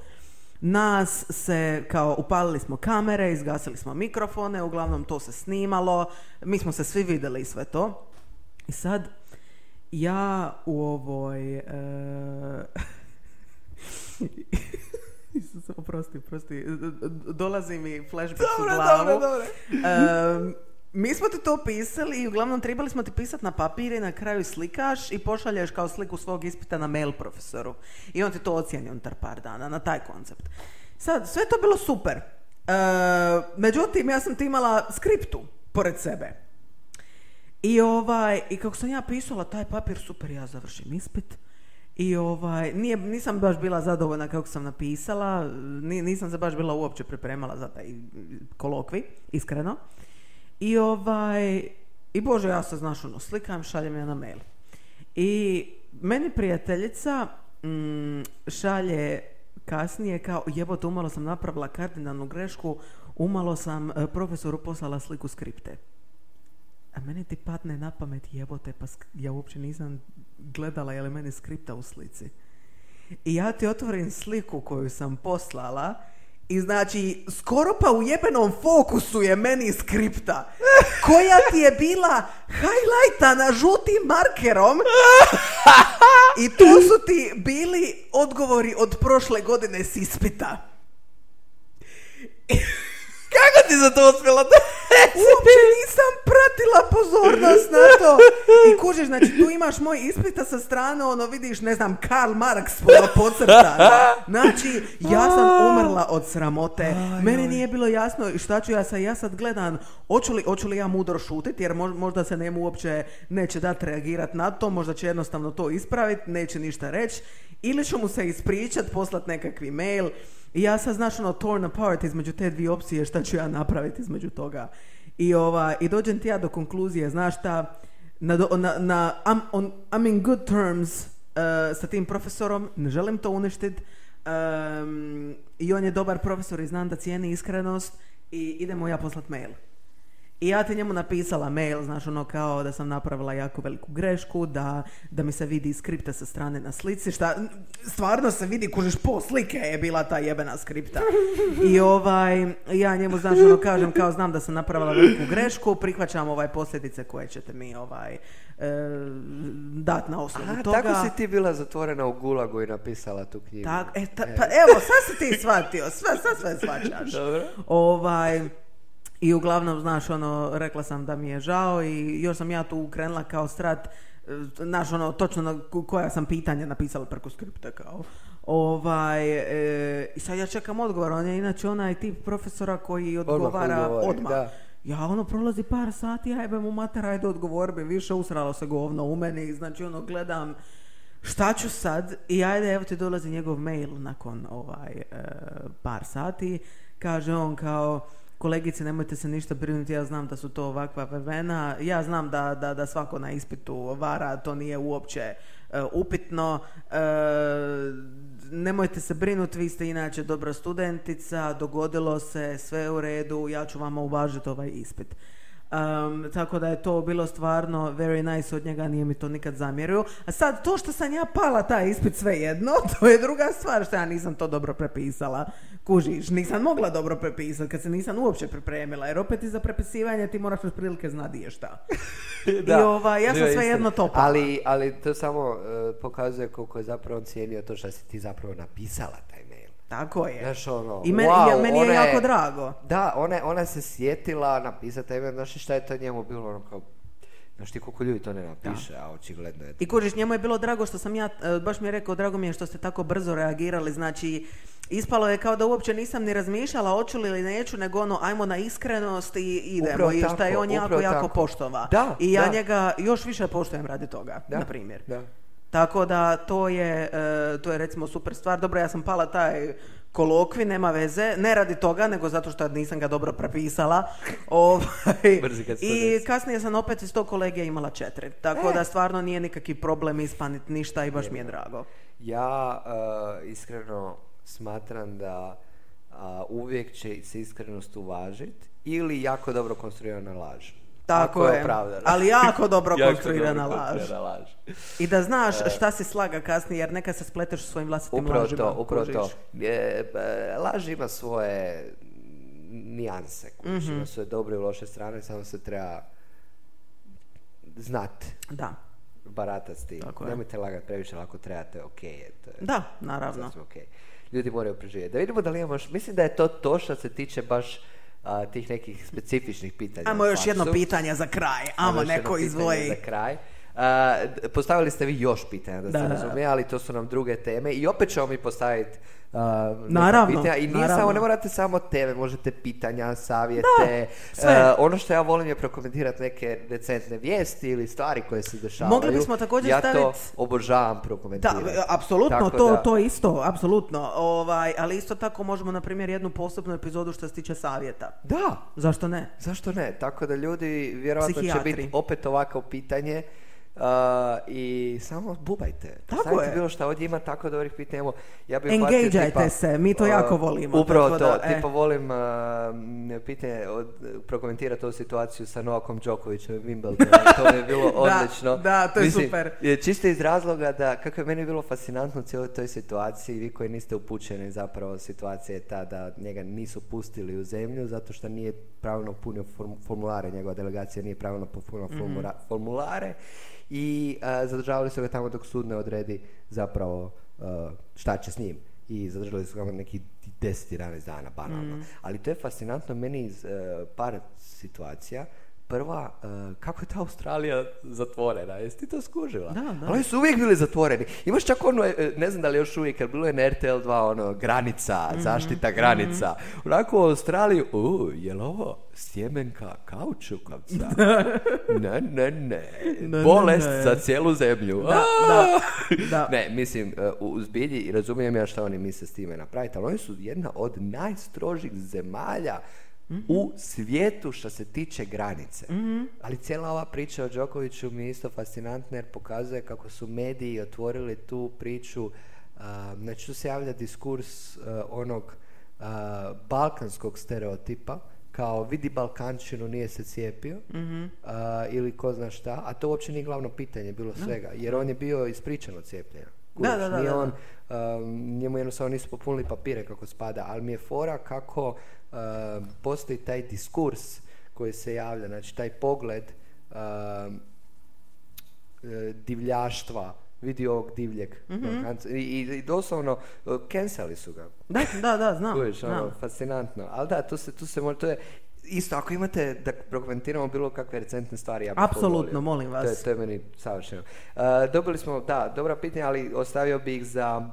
nas se, kao upalili smo kamere, izgasili smo mikrofone, uglavnom to se snimalo, mi smo se svi vidjeli i sve to. I sad, ja u ovoj... e, [laughs] oprosti, oprosti, dolazi mi flashback u glavu. Em, mi smo ti to pisali i uglavnom trebali smo ti pisati na papir i na kraju slikaš i pošalješ kao sliku svog ispita na mail profesoru. I on ti to ocijeni unutar par dana, na taj koncept. Sad, sve to bilo super. E, međutim, ja sam ti imala skriptu pored sebe. I ovaj, i kako sam ja pisala taj papir, super, ja završim ispit. I ovaj, nije, nisam baš bila zadovoljna kako sam napisala, ni- nisam se baš bila uopće pripremala za taj kolokvi, iskreno. I ovaj, i bože, ja se, znaš, ono, slikam, šaljem ja na mail. I meni prijateljica mm, šalje kasnije kao, jebote, umalo sam napravila kardinalnu grešku, umalo sam e, profesoru poslala sliku skripte. A meni ti padne na pamet jebote, pa ja uopće nisam gledala je li meni skripta u slici. I ja ti otvorim sliku koju sam poslala i znači, skoro pa u jebenom fokusu je meni skripta koja ti je bila highlightana žutim markerom i tu su ti bili odgovori od prošle godine s ispita. Kako ti za to uspjela [laughs] da... Uopće nisam pratila pozornost na to. I kužiš, znači tu imaš moj ispita sa strane, ono vidiš, ne znam, Karl Marx pola pocrtana. Znači, ja sam [laughs] umrla od sramote. Meni nije bilo jasno šta ću ja sad, ja sad gledam, hoću li, hoću li ja mudro šutiti, jer mož- možda se njemu uopće neće dati reagirati na to, možda će jednostavno to ispraviti, neće ništa reći, ili ću mu se ispričat, poslat nekakvi mail, i ja sad, znaš, ono, torn apart između te dvije opcije, šta ću ja napraviti između toga. I, ova, i dođem ti ja do konkluzije, znaš šta, na, na, na I'm, on, I'm in good terms uh, sa tim profesorom, ne želim to uništiti, um, i on je dobar profesor i znam da cijeni iskrenost i idemo ja poslat mail. I ja ti njemu napisala mail, znaš, ono kao da sam napravila jako veliku grešku, da, da mi se vidi skripta sa strane na slici, šta stvarno se vidi, kužiš, po slike je bila ta jebena skripta. I ovaj, ja njemu, znaš, ono kažem, kao znam da sam napravila veliku grešku, prihvaćam ovaj posljedice koje ćete mi ovaj, e, dat na osnovu Aha, toga. tako si ti bila zatvorena u gulagu i napisala tu knjigu. Tak, e, ta- pa evo, sad si ti shvatio, sve, sad sve shvaćaš. Dobro. Ovaj, I uglavnom, znaš, ono, rekla sam da mi je žao i još sam ja tu krenula kao strat, e, znaš, ono, točno na ko- koja sam pitanja napisala preko skripta, kao. Ovaj, e, i sad ja čekam odgovor, on je inače onaj tip profesora koji odgovara odgovori, odmah. da. Ja ono prolazi par sati, ajbe mu mater, ajde odgovor bi više usralo se govno u meni, znači ono gledam šta ću sad i ajde evo ti dolazi njegov mail nakon ovaj e, par sati, kaže on kao kolegice nemojte se ništa brinuti, ja znam da su to ovakva vremena, ja znam da, da, da svako na ispitu vara, to nije uopće e, upitno, e, nemojte se brinuti, vi ste inače dobra studentica, dogodilo se, sve u redu, ja ću vama uvažiti ovaj ispit. Um, tako da je to bilo stvarno very nice od njega, nije mi to nikad zamjerio. A sad, to što sam ja pala taj ispit sve jedno, [laughs] to je druga stvar što ja nisam to dobro prepisala. Kužiš, nisam mogla dobro prepisati kad se nisam uopće pripremila, jer opet i za prepisivanje ti moraš otprilike znati je šta. [laughs] I ovaj, ja sam svejedno to pala. Ali, ali to samo e, pokazuje koliko je zapravo cijenio to što si ti zapravo napisala taj. Tako je. Znaš, ono, I meni, wow, ja- meni je ona jako drago. Da, ona, ona se sjetila napisati mail, znaš šta je to njemu bilo ono kao, znaš ti koliko ljudi to ne napiše, a očigledno je. I kužiš, njemu je bilo drago što sam ja, e, baš mi je rekao, drago mi je što ste tako brzo reagirali, znači, ispalo je kao da uopće nisam ni razmišljala hoću li ili neću, nego ono, ajmo na iskrenost i idemo. Upravo I šta je on jako, jako poštova. Da, I ja da. njega još više poštujem radi toga, Da, na primjer. Da. Tako da to je, e, to je recimo super stvar. Dobro, ja sam pala taj kolokvi, nema veze, ne radi toga, nego zato što nisam ga dobro prepisala. [laughs] Ovaj, I kasnije sam opet iz tog kolegija imala četiri. Tako E. da stvarno nije nikakvi problem ispanit ništa i baš mi je drago. Ja e, iskreno smatram da a, uvijek će se iskrenost uvažiti ili jako dobro konstruirana laž. Tako Ako je. opravdana. Ali jako dobro [laughs] konstruirana dobro laž. laž. I da znaš šta si slaga kasnije, jer neka se spleteš svojim vlastitim Upravo lažima. to, upravo kužiš. to. Je, e, laž ima svoje nijanse, kužiš, Mhm. ima svoje dobre i loše strane, samo se treba znat, Da, baratat s tim. Tako je. Nemojte lagat previše, ako trebate, ok je. To je da, naravno. sasvim ok. Ljudi moraju preživjeti. Da vidimo da li imamo mislim da je to to što se tiče baš a, tih nekih specifičnih pitanja. Ajmo o još jedno pitanje za kraj. Amo neko izvoji. Za kraj. A, postavili ste vi još pitanja, da, Da, se razumije, ali to su nam druge teme i opet ćemo mi postaviti neka Naravno, pitanja. I nije naravno. samo, ne morate samo tebe, možete pitanja, savjete. sve. E, ono što ja volim je prokomentirati neke recentne vijesti ili stvari koje se dešavaju. Mogli bismo također ja to stavit- obožavam Da, prokomentirati. apsolutno, Tako to, da- to isto, apsolutno. Ovaj, ali isto tako možemo, na primjer, jednu posebnu epizodu što se tiče savjeta. Da, Zašto ne? Zašto ne? Tako da ljudi vjerojatno će biti opet ovako pitanje uh, i samo bubajte. Tako je. bilo šta ovdje ima tako dobrih pitanja. Evo, ja bih Engageajte se, mi to jako volimo, Upravo tako to, da, e. tipa volim uh, pitanje, od, prokomentirati ovu situaciju sa Novakom Đokovićem i Wimbledonom. [laughs] To mi je bilo odlično. da, to je Mislim, super. je Čisto iz razloga da, kako je meni bilo fascinantno u cijeloj toj situaciji, vi koji niste upućeni zapravo situacija je ta da njega nisu pustili u zemlju zato što nije pravilno punio form- formulare, njegova delegacija nije pravilno popunila Mhm. formula- formulare i a, zadržavali su ga tamo dok sud ne odredi zapravo a, šta će s njim i zadržali su ga neki 10-11 dana banalno. Mhm. Ali to je fascinantno meni iz e, par situacija. Prva, e, kako je ta Australija zatvorena? Jesi ti to skužila? Da, da. Ali su uvijek bili zatvoreni. Imaš čak ono, e, ne znam da li još uvijek, jer bilo je na RTL 2 ono, granica, Mhm, zaštita granica. Onako u Australiji, u, je li ovo sjemenka kaučukavca? [laughs] ne, ne, ne. ne, Bolest ne. za cijelu zemlju. Da, da, da. [laughs] Ne, mislim, e, u zbilji razumijem ja šta oni misle s time napraviti, ali oni su jedna od najstrožih zemalja u svijetu što se tiče granice. Ali cijela ova priča o Đokoviću mi je isto fascinantna jer pokazuje kako su mediji otvorili tu priču a, znači tu se javlja diskurs a, onog a, balkanskog stereotipa kao vidi Balkančinu nije se cijepio a, ili ko zna šta, a to uopće nije glavno pitanje bilo svega, jer on je bio ispričan od cijepljenja. Da, da, da, nije da, on, um, njemu jednostavno nisu popunili papire kako spada, ali mi je fora kako postoji taj diskurs koji se javlja, znači taj pogled um, e, divljaštva, vidi ovog divljeg. Mhm. Balkanca. I, i, i doslovno, canceli su ga. Da, da, da, znam. Kužiš, ono, znam. fascinantno. Ali da, tu se, tu se može, to je, isto, ako imate da prokomentiramo bilo kakve recentne stvari, ja bih Apsolutno, molim vas. To je, to je meni savršeno. Uh, dobili smo, da, dobra pitanja, ali ostavio bih ih za uh,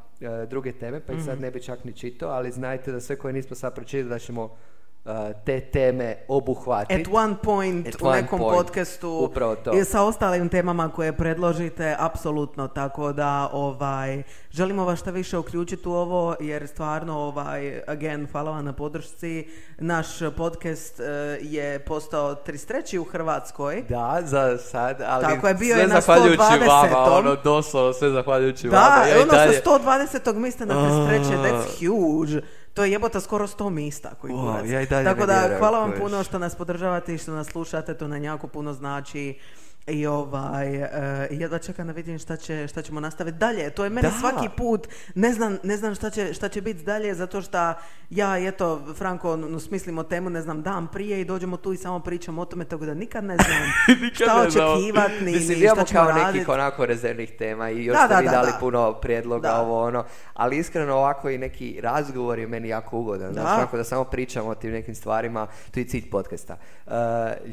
druge teme, pa ih Mhm. sad ne bi čak ni čitao, ali znajte da sve koje nismo sad pročitali da ćemo uh, te teme obuhvatiti. At one point At u one nekom point. podcastu i sa ostalim temama koje predložite, apsolutno, tako da ovaj, želimo vas šta više uključiti u ovo, jer stvarno, ovaj, again, hvala vam na podršci. Naš podcast eh, je postao 33. u Hrvatskoj. Da, za sad, ali Tako je, bio sve je na zahvaljujući 120. vama, ono, doslovno sve zahvaljujući vama. Da, Ja i ono dalje- sa 120. mista na 33. That's huge. To je jebota skoro 100 mista koji Wow, ja i dalje Tako da, hvala vam puno što nas podržavate i što nas slušate, to nam jako puno znači. I ovaj, e, jedva čekam da vidim šta, će, šta ćemo nastaviti dalje. To je meni Da. svaki put, ne znam, ne znam šta će, šta će biti dalje, zato što ja, eto, Franko, no, smislimo temu, ne znam, dan prije i dođemo tu i samo pričamo o tome, tako da nikad ne znam [laughs] Nikad šta očekivati, ni, Mislim, ni šta ćemo kao nekih onako rezervnih tema i još Da, ste da, mi da, dali da. puno prijedloga, Da. ovo ono, ali iskreno ovako i neki razgovor je meni jako ugodan, Da. znači onako da samo pričamo o tim nekim stvarima, to je cilj podcasta. Uh,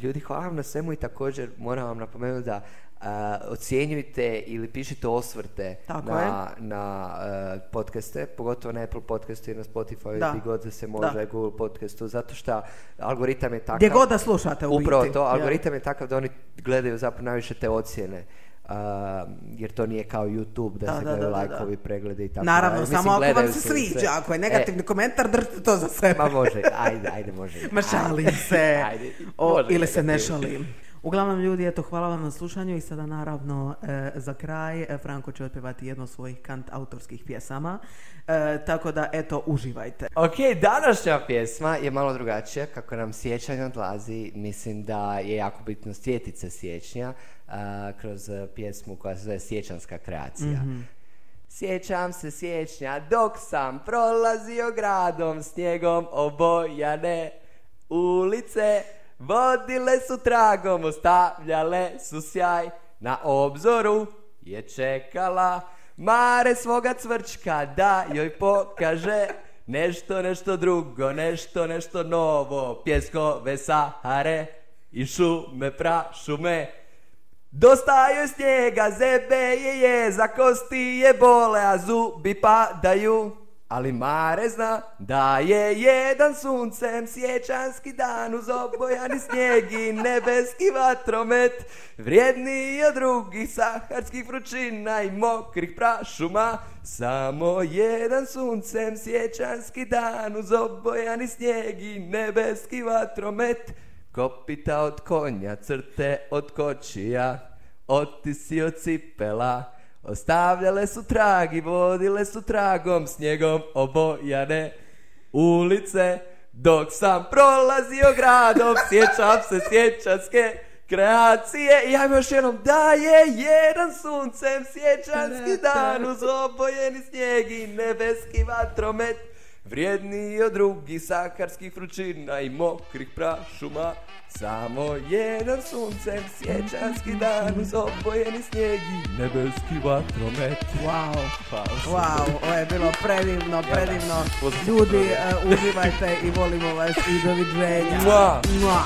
ljudi, hvala vam na svemu i također moram vam napomenuti da uh, ocjenjujte ili pišite osvrte Tako na, na uh, podcaste, pogotovo na Apple podcastu i na Spotify, Da. gdje god da se može, Da. Google podcastu, zato što algoritam je takav. Gdje god da slušate u Upravo biti. to, algoritam je takav da oni gledaju zapravo najviše te ocjene. a, jer to nije kao YouTube da, Da, se da, gledaju da, da, lajkovi, pregledi i tako Naravno, dalje. samo Mislim, ako vam se sviđa, ako je negativni komentar, držite to za sebe. E, ma može, ajde, ajde, može. Ma šalim se. [laughs] Ajde, O, ili se ne šalim. Uglavnom ljudi, eto, hvala vam na slušanju i sada naravno e, za kraj e, Franko će otpevati jednu od svojih kant autorskih pjesama. E, tako da, eto, uživajte. Ok, današnja pjesma je malo drugačija, kako nam sjećanje odlazi, mislim da je jako bitno sjetit se siječnja a, kroz a, pjesmu koja se zove Sjećanska kreacija. Sjećam se siječnja dok sam prolazio gradom snijegom obojane ulice vodile su tragom, ostavljale su sjaj na obzoru je čekala Mare svoga cvrčka da joj pokaže nešto, nešto drugo, nešto, nešto novo, pjeskove Sahare i šume prašume. Dosta joj snijega, zebe je je, za kosti je bole, a zubi padaju. Ali Mare zna da je jedan suncem sjećanski dan uz obojani snijeg i nebeski vatromet. Vrijedniji od drugih saharskih vrućina i mokrih prašuma. Samo jedan suncem sjećanski dan uz obojani snijeg i nebeski vatromet. Kopita od konja crte od kočija otisi od cipela Ostavljale su trag i vodile su tragom snijegom obojane ulice. Dok sam prolazio gradom [laughs] sjećam se sjećanske kreacije. I ja još jednom da je jedan suncem sjećanski dan uz obojeni snijeg i nebeski vatromet. Vrijedniji od drugih sakarskih vrućina i mokrih prašuma samo jedan suncem sjećanski dan uz obojeni snijeg i nebeski vatromet. Wow, Hvala. wow, ovo je bilo predivno, predivno. Ljudi, uh, uživajte i volimo vas i doviđenja. Mua. Mua.